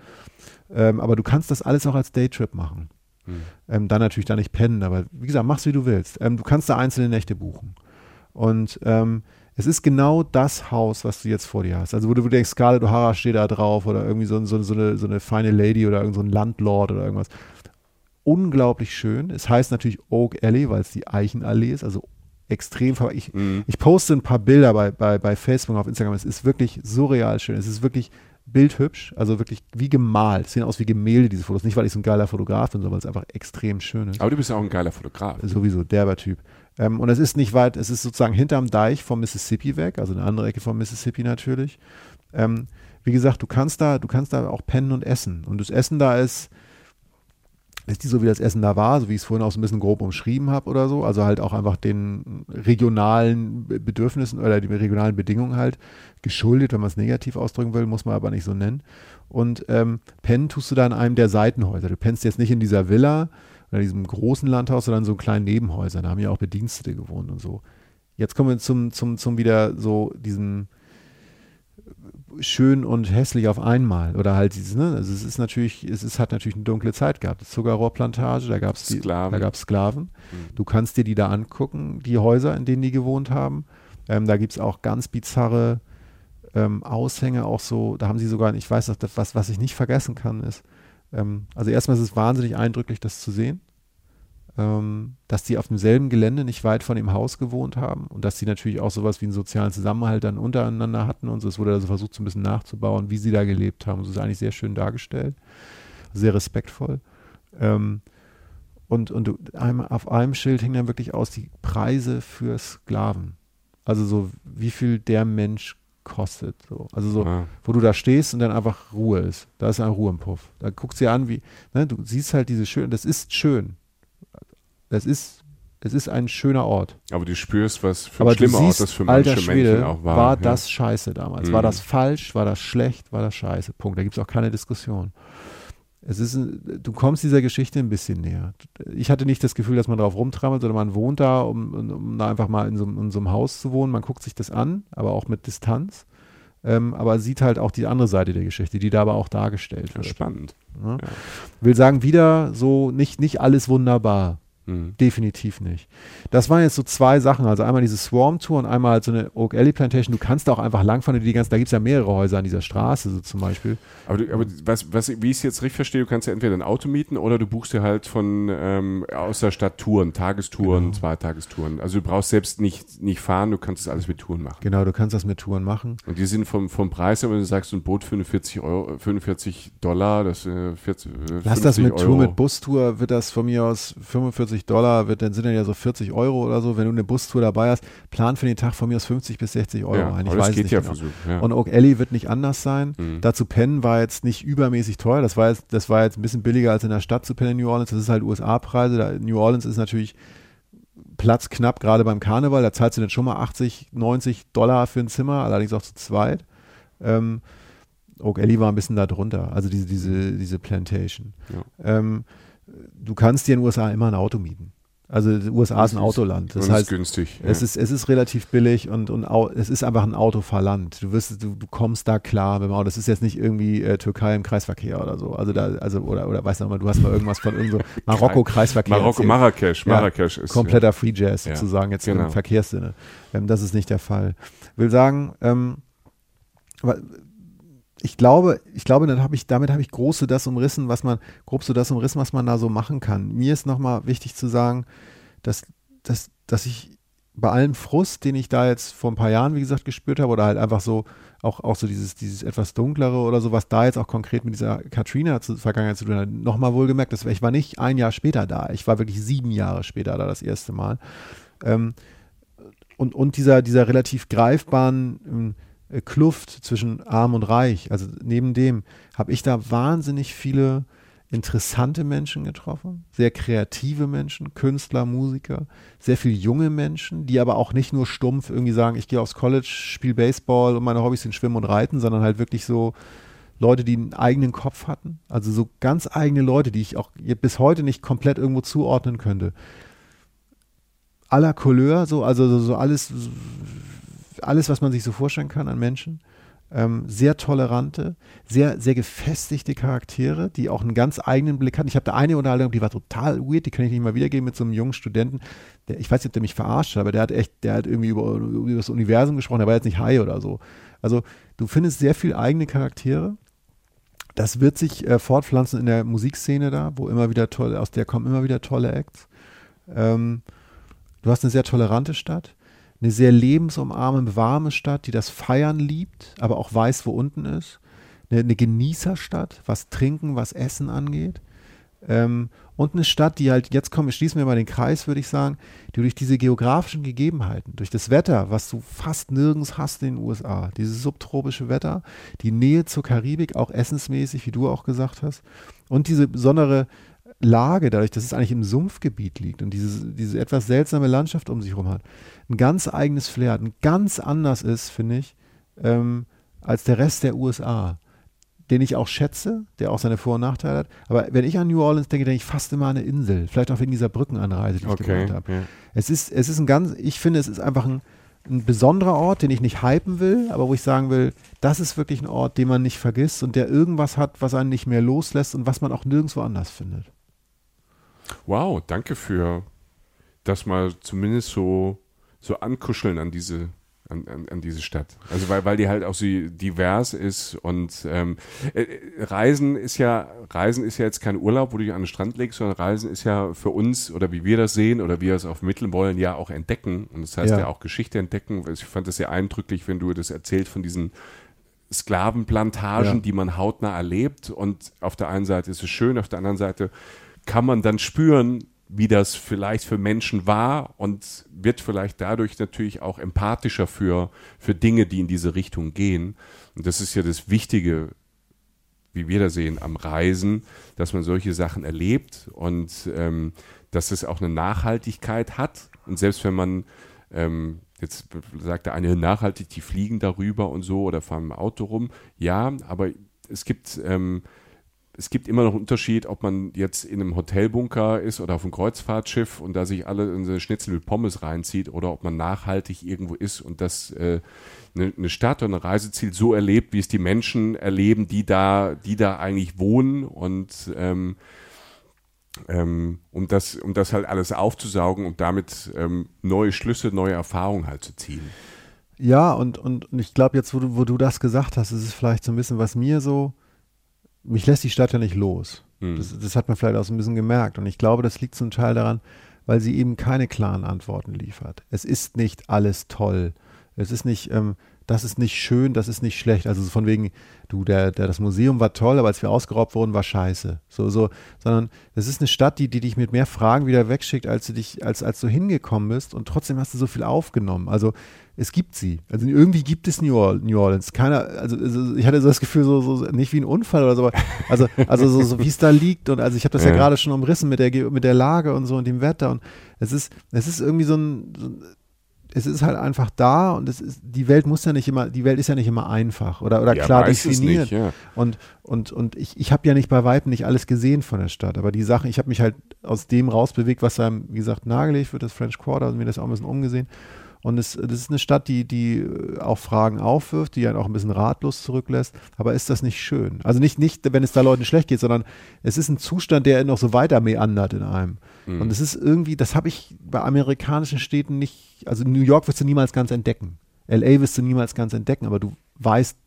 Ähm, aber du kannst das alles auch als Daytrip machen. Hm. Ähm, dann natürlich da nicht pennen, aber wie gesagt, mach's wie du willst. Ähm, du kannst da einzelne Nächte buchen. Und ähm, es ist genau das Haus, was du jetzt vor dir hast. Also wo du denkst, Scarlett O'Hara steht da drauf oder irgendwie so, so, so, eine, so eine feine Lady oder irgend so ein Landlord oder irgendwas. Unglaublich schön. Es heißt natürlich Oak Alley, weil es die Eichenallee ist, also extrem. Ich, mhm. ich poste ein paar Bilder bei, bei, bei Facebook auf Instagram. Es ist wirklich surreal schön. Es ist wirklich bildhübsch, also wirklich wie gemalt. Sehen aus wie Gemälde, diese Fotos. Nicht, weil ich so ein geiler Fotograf bin, sondern weil es einfach extrem schön ist. Aber du bist ja auch ein geiler Fotograf. Sowieso, derber Typ. Ähm, und es ist nicht weit, es ist sozusagen hinterm Deich vom Mississippi weg, also eine andere Ecke vom Mississippi natürlich. Ähm, wie gesagt, du kannst da, du kannst da auch pennen und essen. Und das Essen da ist, ist die so, wie das Essen da war, so wie ich es vorhin auch so ein bisschen grob umschrieben habe oder so. Also halt auch einfach den regionalen Bedürfnissen oder den regionalen Bedingungen halt geschuldet, wenn man es negativ ausdrücken will, muss man aber nicht so nennen. Und ähm, pennen tust du da in einem der Seitenhäuser. Du pennst jetzt nicht in dieser Villa oder diesem großen Landhaus, sondern in so kleinen Nebenhäusern. Da haben ja auch Bedienstete gewohnt und so. Jetzt kommen wir zum, zum, zum wieder so diesen schön und hässlich auf einmal. Oder halt dieses, ne? Also es ist natürlich, es ist, hat natürlich eine dunkle Zeit gehabt. Das Zuckerrohrplantage, da gab es Sklaven. Da gab's Sklaven. Mhm. Du kannst dir die da angucken, die Häuser, in denen die gewohnt haben. Ähm, da gibt es auch ganz bizarre ähm, Aushänge, auch so, da haben sie sogar, ich weiß noch, was, was ich nicht vergessen kann, ist, ähm, also erstmal ist es wahnsinnig eindrücklich, das zu sehen ähm, dass die auf demselben Gelände nicht weit von dem Haus gewohnt haben und dass sie natürlich auch sowas wie einen sozialen Zusammenhalt dann untereinander hatten und so. Es wurde also versucht, so ein bisschen nachzubauen, wie sie da gelebt haben. Das ist eigentlich sehr schön dargestellt, sehr respektvoll. Ähm, und und auf einem Schild hing dann wirklich aus die Preise für Sklaven. Also so, wie viel der Mensch kostet. So. Also so, ja. wo du da stehst und dann einfach Ruhe ist. Da ist ein Ruhe im Puff. Da guckst du dir an, wie, ne, du siehst halt diese schön, das ist schön. Das ist, es ist ein schöner Ort. Aber du spürst, was für ein schlimmer Ort das für manche Schwede, Menschen auch war. War ja. das scheiße damals? Mhm. War das falsch? War das schlecht? War das scheiße? Punkt. Da gibt es auch keine Diskussion. es ist, du kommst dieser Geschichte ein bisschen näher. Ich hatte nicht das Gefühl, dass man drauf rumtrammelt, sondern man wohnt da, um, um da einfach mal in so, in so, einem Haus zu wohnen. Man guckt sich das an, aber auch mit Distanz. Ähm, aber sieht halt auch die andere Seite der Geschichte, die da aber auch dargestellt wird. Spannend. Ja. Will sagen, wieder so nicht, nicht alles wunderbar. Mhm. Definitiv nicht. Das waren jetzt so zwei Sachen. Also einmal diese Swarm-Tour und einmal halt so eine Oak Alley Plantation. Du kannst da auch einfach langfahren. Die ganzen, da gibt es ja mehrere Häuser an dieser Straße, so zum Beispiel. Aber, du, aber was, was, wie ich es jetzt richtig verstehe, du kannst ja entweder ein Auto mieten oder du buchst dir halt von ähm, aus der Stadt Touren, Tagestouren, genau. Zweitagestouren. Also du brauchst selbst nicht, nicht fahren, du kannst das alles mit Touren machen. Genau, du kannst das mit Touren machen. Und die sind vom, vom Preis, wenn du sagst, ein Boot 45 Euro, 45 Dollar, das äh, 40, äh, Lass das mit Euro. Tour, mit Bustour, wird das von mir aus 45 Dollar, wird dann sind dann ja so 40 Euro oder so. Wenn du eine Bustour dabei hast, plan für den Tag von mir aus 50 bis 60 Euro ja, ein. Ich weiß geht nicht ja genau. ja. Und Oak Alley wird nicht anders sein. Mhm. Dazu pennen war jetzt nicht übermäßig teuer. Das war jetzt, das war jetzt ein bisschen billiger als in der Stadt zu pennen in New Orleans. Das ist halt USA-Preise. New Orleans ist natürlich Platz knapp, gerade beim Karneval. Da zahlst du dann schon mal 80, 90 Dollar für ein Zimmer, allerdings auch zu zweit. Ähm, Oak Alley war ein bisschen da drunter, also diese, diese, diese Plantation. Ja. Ähm, du kannst dir in den USA immer ein Auto mieten. Also die USA ist ein Autoland. Das und heißt, ist günstig. Es, ja. ist, es ist relativ billig und, und es ist einfach ein Autofahrland. Du wirst, du, du kommst da klar mit dem Auto. Das ist jetzt nicht irgendwie äh, Türkei im Kreisverkehr oder so. Also da, also, oder, oder weißt du mal, du hast mal irgendwas von irgendwo Marokko-Kreisverkehr. Marokko, Marrakesch, Marrakesch ja, ist. Kompletter ja. Free Jazz sozusagen, jetzt genau. im Verkehrssinne. Ähm, das ist nicht der Fall. Will sagen, ähm, ich glaube, ich glaube, dann hab ich, damit habe ich grob so das umrissen, was man, grob so das umrissen, was man da so machen kann. Mir ist nochmal wichtig zu sagen, dass, dass, dass ich bei allem Frust, den ich da jetzt vor ein paar Jahren, wie gesagt, gespürt habe, oder halt einfach so, auch, auch so dieses, dieses etwas dunklere oder so, was da jetzt auch konkret mit dieser Katrina zu, Vergangenheit zu tun hat, nochmal wohlgemerkt, das, ich war nicht ein Jahr später da, ich war wirklich sieben Jahre später da das erste Mal. Ähm, und, und dieser, dieser relativ greifbaren, ähm, äh, Kluft zwischen arm und reich. Also neben dem habe ich da wahnsinnig viele interessante Menschen getroffen, sehr kreative Menschen, Künstler, Musiker, sehr viele junge Menschen, die aber auch nicht nur stumpf irgendwie sagen, ich gehe aufs College, spiele Baseball und meine Hobbys sind Schwimmen und Reiten, sondern halt wirklich so Leute, die einen eigenen Kopf hatten, also so ganz eigene Leute, die ich auch bis heute nicht komplett irgendwo zuordnen könnte. Aller Couleur, so, also so alles alles, was man sich so vorstellen kann an Menschen. Ähm, sehr tolerante, sehr, sehr gefestigte Charaktere, die auch einen ganz eigenen Blick hatten. Ich habe da eine Unterhaltung, die war total weird, die kann ich nicht mal wiedergeben mit so einem jungen Studenten. Der, ich weiß nicht, ob der mich verarscht hat, aber der hat echt, der hat irgendwie über, über das Universum gesprochen, der war jetzt nicht high oder so. Also du findest sehr viel eigene Charaktere. Das wird sich äh, fortpflanzen in der Musikszene da, wo immer wieder tolle, aus der kommen immer wieder tolle Acts. Ähm, du hast eine sehr tolerante Stadt eine sehr lebensumarmende, warme Stadt, die das Feiern liebt, aber auch weiß, wo unten ist. Eine, eine Genießerstadt, was Trinken, was Essen angeht. Ähm, und eine Stadt, die halt, jetzt kommen, schließen wir mal den Kreis, würde ich sagen, die durch diese geografischen Gegebenheiten, durch das Wetter, was du fast nirgends hast in den USA, dieses subtropische Wetter, die Nähe zur Karibik, auch essensmäßig, wie du auch gesagt hast, und diese besondere Lage, dadurch, dass es eigentlich im Sumpfgebiet liegt und diese, diese etwas seltsame Landschaft um sich herum hat, ein ganz eigenes Flair hat, ein ganz anders ist, finde ich, ähm, als der Rest der USA, den ich auch schätze, der auch seine Vor- und Nachteile hat. Aber wenn ich an New Orleans denke, denke ich fast immer an eine Insel, vielleicht auch wegen dieser Brückenanreise, die ich okay, gemacht habe. Ja. Es ist, es ist ein ganz, ich finde, es ist einfach ein, ein besonderer Ort, den ich nicht hypen will, aber wo ich sagen will, das ist wirklich ein Ort, den man nicht vergisst und der irgendwas hat, was einen nicht mehr loslässt und was man auch nirgendwo anders findet. Wow, danke für das mal zumindest so, so ankuscheln an diese, an, an, an, diese Stadt. Also weil, weil die halt auch so divers ist und ähm, äh, Reisen ist ja, Reisen ist ja jetzt kein Urlaub, wo du dich an den Strand legst, sondern Reisen ist ja für uns oder wie wir das sehen oder wie wir es vermitteln wollen, ja auch entdecken. Und das heißt ja, ja auch Geschichte entdecken. Ich fand das sehr eindrücklich, wenn du das erzählt von diesen Sklavenplantagen, ja. die man hautnah erlebt. Und auf der einen Seite ist es schön, auf der anderen Seite kann man dann spüren, wie das vielleicht für Menschen war und wird vielleicht dadurch natürlich auch empathischer für, für Dinge, die in diese Richtung gehen. Und das ist ja das Wichtige, wie wir da sehen, am Reisen, dass man solche Sachen erlebt und ähm, dass es auch eine Nachhaltigkeit hat. Und selbst wenn man, ähm, jetzt sagt der eine nachhaltig, die fliegen darüber und so oder fahren im Auto rum, ja, aber es gibt ähm, es gibt immer noch einen Unterschied, ob man jetzt in einem Hotelbunker ist oder auf einem Kreuzfahrtschiff und da sich alle in so Schnitzel mit Pommes reinzieht oder ob man nachhaltig irgendwo ist und das äh, eine, eine Stadt oder ein Reiseziel so erlebt, wie es die Menschen erleben, die da, die da eigentlich wohnen und ähm, ähm, um, das, um das halt alles aufzusaugen und damit ähm, neue Schlüsse, neue Erfahrungen halt zu ziehen. Ja, und, und, und ich glaube, jetzt, wo du, wo du das gesagt hast, ist es vielleicht so ein bisschen, was mir so, mich lässt die Stadt ja nicht los. Hm. Das, das, hat man vielleicht auch so ein bisschen gemerkt. Und ich glaube, das liegt zum Teil daran, weil sie eben keine klaren Antworten liefert. Es ist nicht alles toll. Es ist nicht, ähm, das ist nicht schön, das ist nicht schlecht. Also von wegen, du, der, der, das Museum war toll, aber als wir ausgeraubt wurden, war scheiße. So, so, sondern es ist eine Stadt, die, die dich mit mehr Fragen wieder wegschickt, als du dich, als, als du hingekommen bist und trotzdem hast du so viel aufgenommen. Also es gibt sie. Also irgendwie gibt es New Orleans. Keiner, also, also ich hatte so das Gefühl, so, so nicht wie ein Unfall oder so, also, also so, so wie es da liegt. Und also ich habe das ja, ja gerade schon umrissen mit der, mit der Lage und so und dem Wetter. Und es ist, es ist irgendwie so ein, so ein es ist halt einfach da und es ist, die Welt muss ja nicht immer, die Welt ist ja nicht immer einfach oder, oder ja, klar definiert. Nicht, ja. Und, und, und ich, ich habe ja nicht bei Weitem nicht alles gesehen von der Stadt, aber die Sachen, ich habe mich halt aus dem rausbewegt, was einem, wie gesagt, nagelegt wird, das French Quarter, also mir das auch ein bisschen umgesehen. Und es, das ist eine Stadt, die, die äh, auch Fragen aufwirft, die einen auch ein bisschen ratlos zurücklässt. Aber ist das nicht schön? Also nicht, nicht, wenn es da Leuten schlecht geht, sondern es ist ein Zustand, der noch so weiter meandert in einem. Mhm. Und es ist irgendwie, das habe ich bei amerikanischen Städten nicht, also New York wirst du niemals ganz entdecken. LA wirst du niemals ganz entdecken, aber du weißt,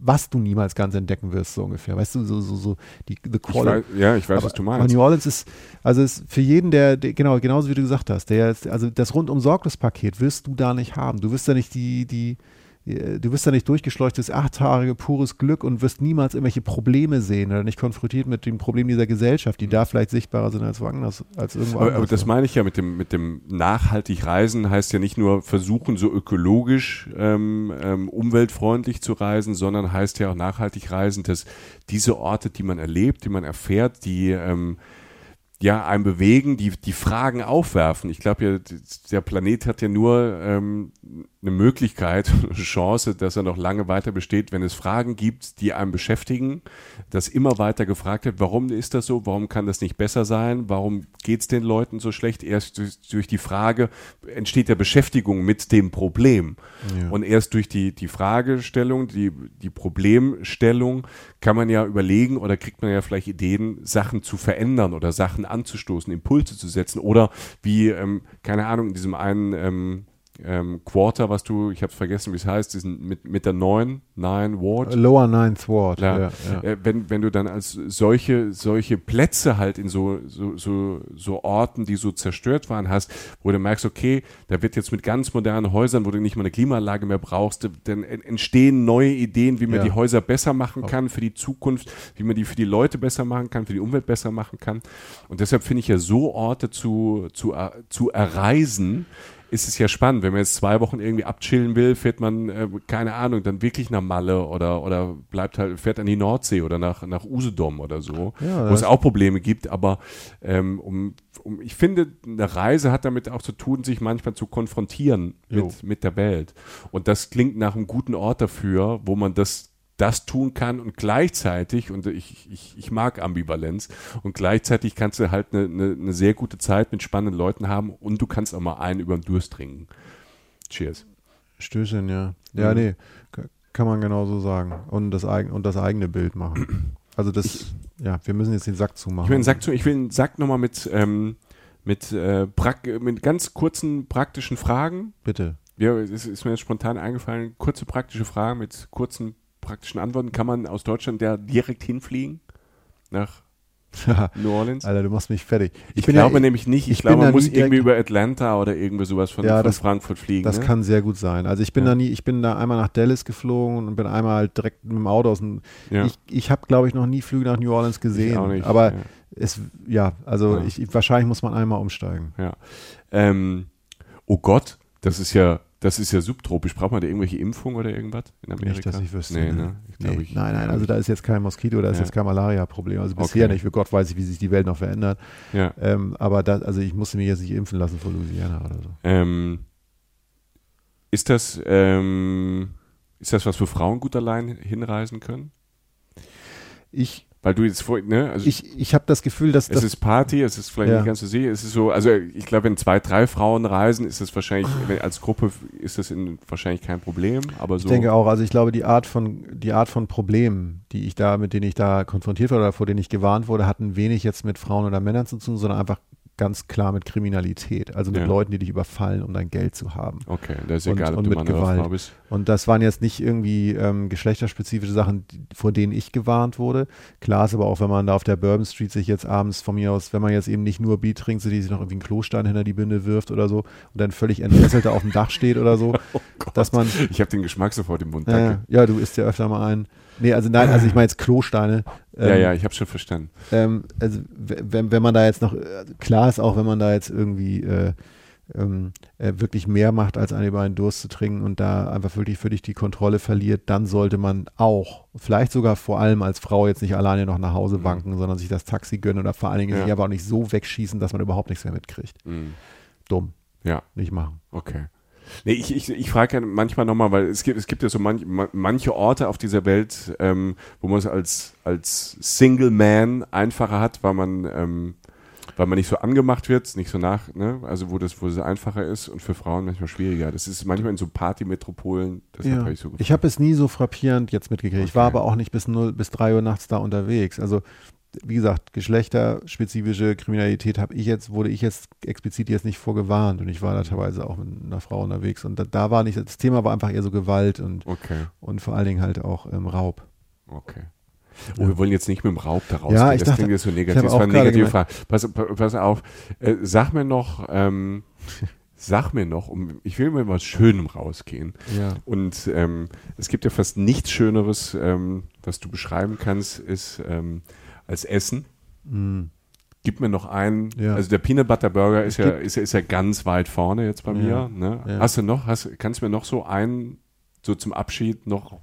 was du niemals ganz entdecken wirst, so ungefähr. Weißt du, so, so, so die the weiß, ja, ich weiß, aber, was du meinst. New Orleans ist, also ist für jeden, der, der, genau, genauso wie du gesagt hast, der, also das rundum sorglos Paket wirst du da nicht haben. Du wirst da nicht die, die, du wirst da nicht durchgeschleuchtes, achthaarige, pures Glück und wirst niemals irgendwelche Probleme sehen oder nicht konfrontiert mit den Problemen dieser Gesellschaft, die mhm. da vielleicht sichtbarer sind als woanders, als irgendwo aber, aber das meine ich ja mit dem, mit dem nachhaltig Reisen heißt ja nicht nur versuchen, so ökologisch ähm, ähm, umweltfreundlich zu reisen, sondern heißt ja auch nachhaltig reisen, dass diese Orte, die man erlebt, die man erfährt, die ähm, ja, einem bewegen, die, die Fragen aufwerfen. Ich glaube ja, der Planet hat ja nur ähm, eine Möglichkeit, eine Chance, dass er noch lange weiter besteht, wenn es Fragen gibt, die einem beschäftigen, dass immer weiter gefragt wird, warum ist das so, warum kann das nicht besser sein, warum geht es den Leuten so schlecht? Erst durch, durch, die Frage entsteht der Beschäftigung mit dem Problem. Ja. Und erst durch die, die Fragestellung, die, die Problemstellung kann man ja überlegen oder kriegt man ja vielleicht Ideen, Sachen zu verändern oder Sachen anzustoßen, Impulse zu setzen oder wie, ähm, keine Ahnung, in diesem einen ähm, ähm, Quarter, was du, ich habe es vergessen, wie es heißt, diesen mit, mit der neuen, Nine Ward. Lower Ninth Ward. Ja, ja, ja. Äh, wenn, wenn du dann als solche, solche Plätze halt in so, so, so, so Orten, die so zerstört waren, hast, wo du merkst, okay, da wird jetzt mit ganz modernen Häusern, wo du nicht mal eine Klimaanlage mehr brauchst, dann entstehen neue Ideen, wie man die Häuser besser machen kann für die Zukunft, wie man die für die Leute besser machen kann, für die Umwelt besser machen kann. Und deshalb finde ich ja so Orte zu, zu, äh, zu erreisen, ist es ja spannend. Wenn man jetzt zwei Wochen irgendwie abchillen will, fährt man, äh, keine Ahnung, dann wirklich nach Malle oder, oder bleibt halt, fährt an die Nordsee oder nach, nach Usedom oder so, ja, wo es auch Probleme gibt. Aber ähm, um, um, ich finde, eine Reise hat damit auch zu tun, sich manchmal zu konfrontieren mit, mit der Welt. Und das klingt nach einem guten Ort dafür, wo man das das tun kann und gleichzeitig, und ich, ich, ich mag Ambivalenz, und gleichzeitig kannst du halt eine, eine, eine sehr gute Zeit mit spannenden Leuten haben und du kannst auch mal einen über den Durst trinken. Cheers. Stößchen, ja. Ja, mhm. nee, kann man genauso sagen. Und das, eigen, und das eigene Bild machen. Also das, ich, ja, wir müssen jetzt den Sack zumachen. Ich will den Sack, zu, ich will den Sack nochmal mit, ähm, mit, äh, mit ganz kurzen praktischen Fragen. Bitte. Ja, es ist mir jetzt spontan eingefallen, kurze praktische Fragen mit kurzen praktischen Antworten. Kann man aus Deutschland ja direkt hinfliegen nach New Orleans? Alter, du machst mich fertig. Ich, ich glaube ja, nämlich nicht. Ich, ich glaube, man muss irgendwie über Atlanta oder irgendwie sowas von, ja, von das, Frankfurt fliegen. Das ne? kann sehr gut sein. Also ich bin ja. da nie, ich bin da einmal nach Dallas geflogen und bin einmal halt direkt mit dem Auto aus dem. Ich, ich habe, glaube ich, noch nie Flüge nach New Orleans gesehen. Ich auch nicht, aber es, ja, also Ich, wahrscheinlich muss man einmal umsteigen. Ja. Ähm, oh Gott, das ist ja das ist ja subtropisch. Braucht man da irgendwelche Impfungen oder irgendwas in Amerika? Nicht, dass ich wüsste. Nee, ne? ich nee. ich, nein, nein, also da ist jetzt kein Moskito, da ist ja. jetzt kein Malaria-Problem. Also bisher okay. nicht. Für Gott weiß ich, wie sich die Welt noch verändert. Ja. Ähm, aber da, also ich musste mich jetzt nicht impfen lassen vor Louisiana oder so. Ähm, ist das, ähm, ist das was, wo Frauen gut allein hinreisen können? Ich Weil du jetzt vor, ne? Also Ich, ich habe das Gefühl, dass es das ist Party, es ist vielleicht Ja. nicht ganz so sicher, es ist so, also ich glaube, wenn zwei, drei Frauen reisen, ist das wahrscheinlich, wenn, als Gruppe ist das in, wahrscheinlich kein Problem, aber so. Ich denke auch, also ich glaube, die Art von, die Art von Problemen, die ich da, mit denen ich da konfrontiert wurde oder vor denen ich gewarnt wurde, hatten wenig jetzt mit Frauen oder Männern zu tun, sondern einfach ganz klar mit Kriminalität. Also mit Ja. Leuten, die dich überfallen, um dein Geld zu haben. Okay, da ist Und- egal, ob und du mit Gewalt. Bist. Und das waren jetzt nicht irgendwie ähm, geschlechterspezifische Sachen, die, vor denen ich gewarnt wurde. Klar ist aber auch, wenn man da auf der Bourbon Street sich jetzt abends von mir aus, wenn man jetzt eben nicht nur Bier trinkt, so die sich noch irgendwie einen Klostein hinter die Binde wirft oder so und dann völlig entfesselt da auf dem Dach steht oder so, Oh Gott. dass man Ich habe den Geschmack sofort im Mund. Danke. ja, du isst ja öfter mal ein. Nee, also nein, also ich meine jetzt Klosteine. Ähm, ja, ja, ich habe schon verstanden. Ähm, also wenn, wenn man da jetzt noch, äh, klar ist auch, wenn man da jetzt irgendwie äh, ähm, äh, wirklich mehr macht, als einen über einen Durst zu trinken und da einfach wirklich für dich die Kontrolle verliert, dann sollte man auch, vielleicht sogar vor allem als Frau jetzt nicht alleine noch nach Hause wanken, sondern sich das Taxi gönnen oder vor allen Dingen Mhm. Ja. sich aber auch nicht so wegschießen, dass man überhaupt nichts mehr mitkriegt. Mhm. Dumm, Ja, nicht machen. okay. Nee, ich, ich, ich frage ja manchmal nochmal, weil es gibt, es gibt ja so manch, ma- manche Orte auf dieser Welt, ähm, wo man es als, als Single Man einfacher hat, weil man, ähm, weil man nicht so angemacht wird, nicht so nach, ne? also wo das, wo es einfacher ist und für Frauen manchmal schwieriger. Das ist manchmal in so Partymetropolen, das Ja. habe ich so Ich habe es nie so frappierend jetzt mitgekriegt. Ich war Okay. aber auch nicht bis 0 bis 3 Uhr nachts da unterwegs. Also wie gesagt, geschlechterspezifische Kriminalität habe ich jetzt, wurde ich jetzt explizit jetzt nicht vorgewarnt und ich war da teilweise auch mit einer Frau unterwegs und da, da war nicht, das Thema war einfach eher so Gewalt und, Okay, und vor allen Dingen halt auch ähm, Raub. okay. Oh, wir wollen jetzt nicht mit dem Raub da Ja, rausgehen. ich das dachte- klingt jetzt so negativ. Das war eine negative Frage. Pass, pa- pass auf. Äh, sag mir noch, ähm, sag mir noch, um, ich will mit was Schönem rausgehen. Ja. Und ähm, es gibt ja fast nichts Schöneres, ähm, was du beschreiben kannst, ist ähm, als Essen. Mm. Gib mir noch einen. Ja. Also der Peanut Butter Burger ist ja, ist, ja- ist ja ganz weit vorne jetzt bei Ja. mir. Ne? Hast du noch, hast, kannst du mir noch so einen, so zum Abschied noch.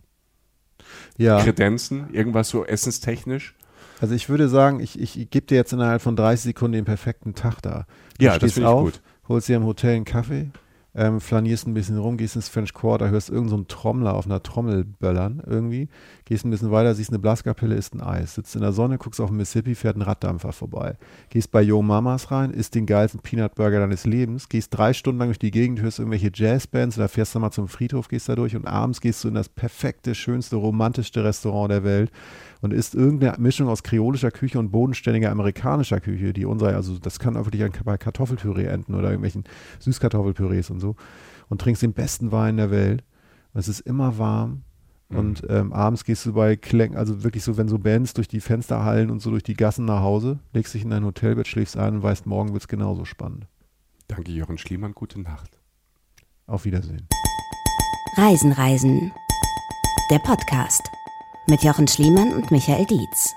Kredenzen? Irgendwas so essenstechnisch? Also ich würde sagen, ich, ich gebe dir jetzt innerhalb von 30 Sekunden den perfekten Tag da. Du Ja, das stehst finde ich auf, gut. holst dir im Hotel einen Kaffee, ähm, flanierst ein bisschen rum, gehst ins French Quarter, hörst irgendeinen so einen Trommler auf einer Trommel böllern irgendwie, gehst ein bisschen weiter, siehst eine Blaskapelle, isst ein Eis, sitzt in der Sonne, guckst auf den Mississippi, fährt ein Raddampfer vorbei. Gehst bei Yo Mamas rein, isst den geilsten Peanut Burger deines Lebens, gehst drei Stunden lang durch die Gegend, hörst irgendwelche Jazzbands oder fährst dann mal zum Friedhof, gehst da durch und abends gehst du in das perfekte, schönste, romantischste Restaurant der Welt und isst irgendeine Mischung aus kreolischer Küche und bodenständiger amerikanischer Küche, die unsere, also das kann auch wirklich bei Kartoffelpüree enden oder irgendwelchen Süßkartoffelpürees und so und trinkst den besten Wein der Welt. Und es ist immer warm. Und ähm, abends gehst du bei Klängen, also wirklich so, wenn so Bands durch die Fenster hallen und so durch die Gassen nach Hause, legst dich in dein Hotelbett, schläfst ein und weißt, morgen wird es genauso spannend. Danke, Jochen Schliemann. Gute Nacht. Auf Wiedersehen. Reisen, Reisen. Der Podcast mit Jochen Schliemann und Michael Dietz.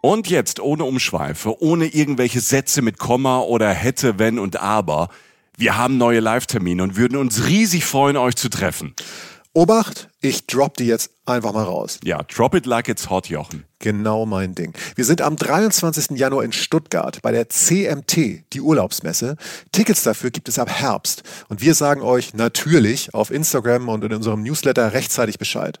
Und jetzt ohne Umschweife, ohne irgendwelche Sätze mit Komma oder hätte, wenn und aber. Wir haben neue Live-Termine und würden uns riesig freuen, euch zu treffen. Obacht, ich drop die jetzt einfach mal raus. Ja, drop it like it's hot, Jochen. Genau mein Ding. Wir sind am 23. Januar in Stuttgart bei der CMT, die Urlaubsmesse. Tickets dafür gibt es ab Herbst. Und wir sagen euch natürlich auf Instagram und in unserem Newsletter rechtzeitig Bescheid.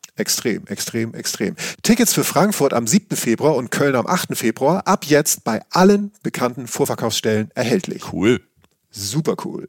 Extrem, extrem, extrem. Tickets für Frankfurt am 7. Februar und Köln am 8. Februar ab jetzt bei allen bekannten Vorverkaufsstellen erhältlich. Cool. Super cool.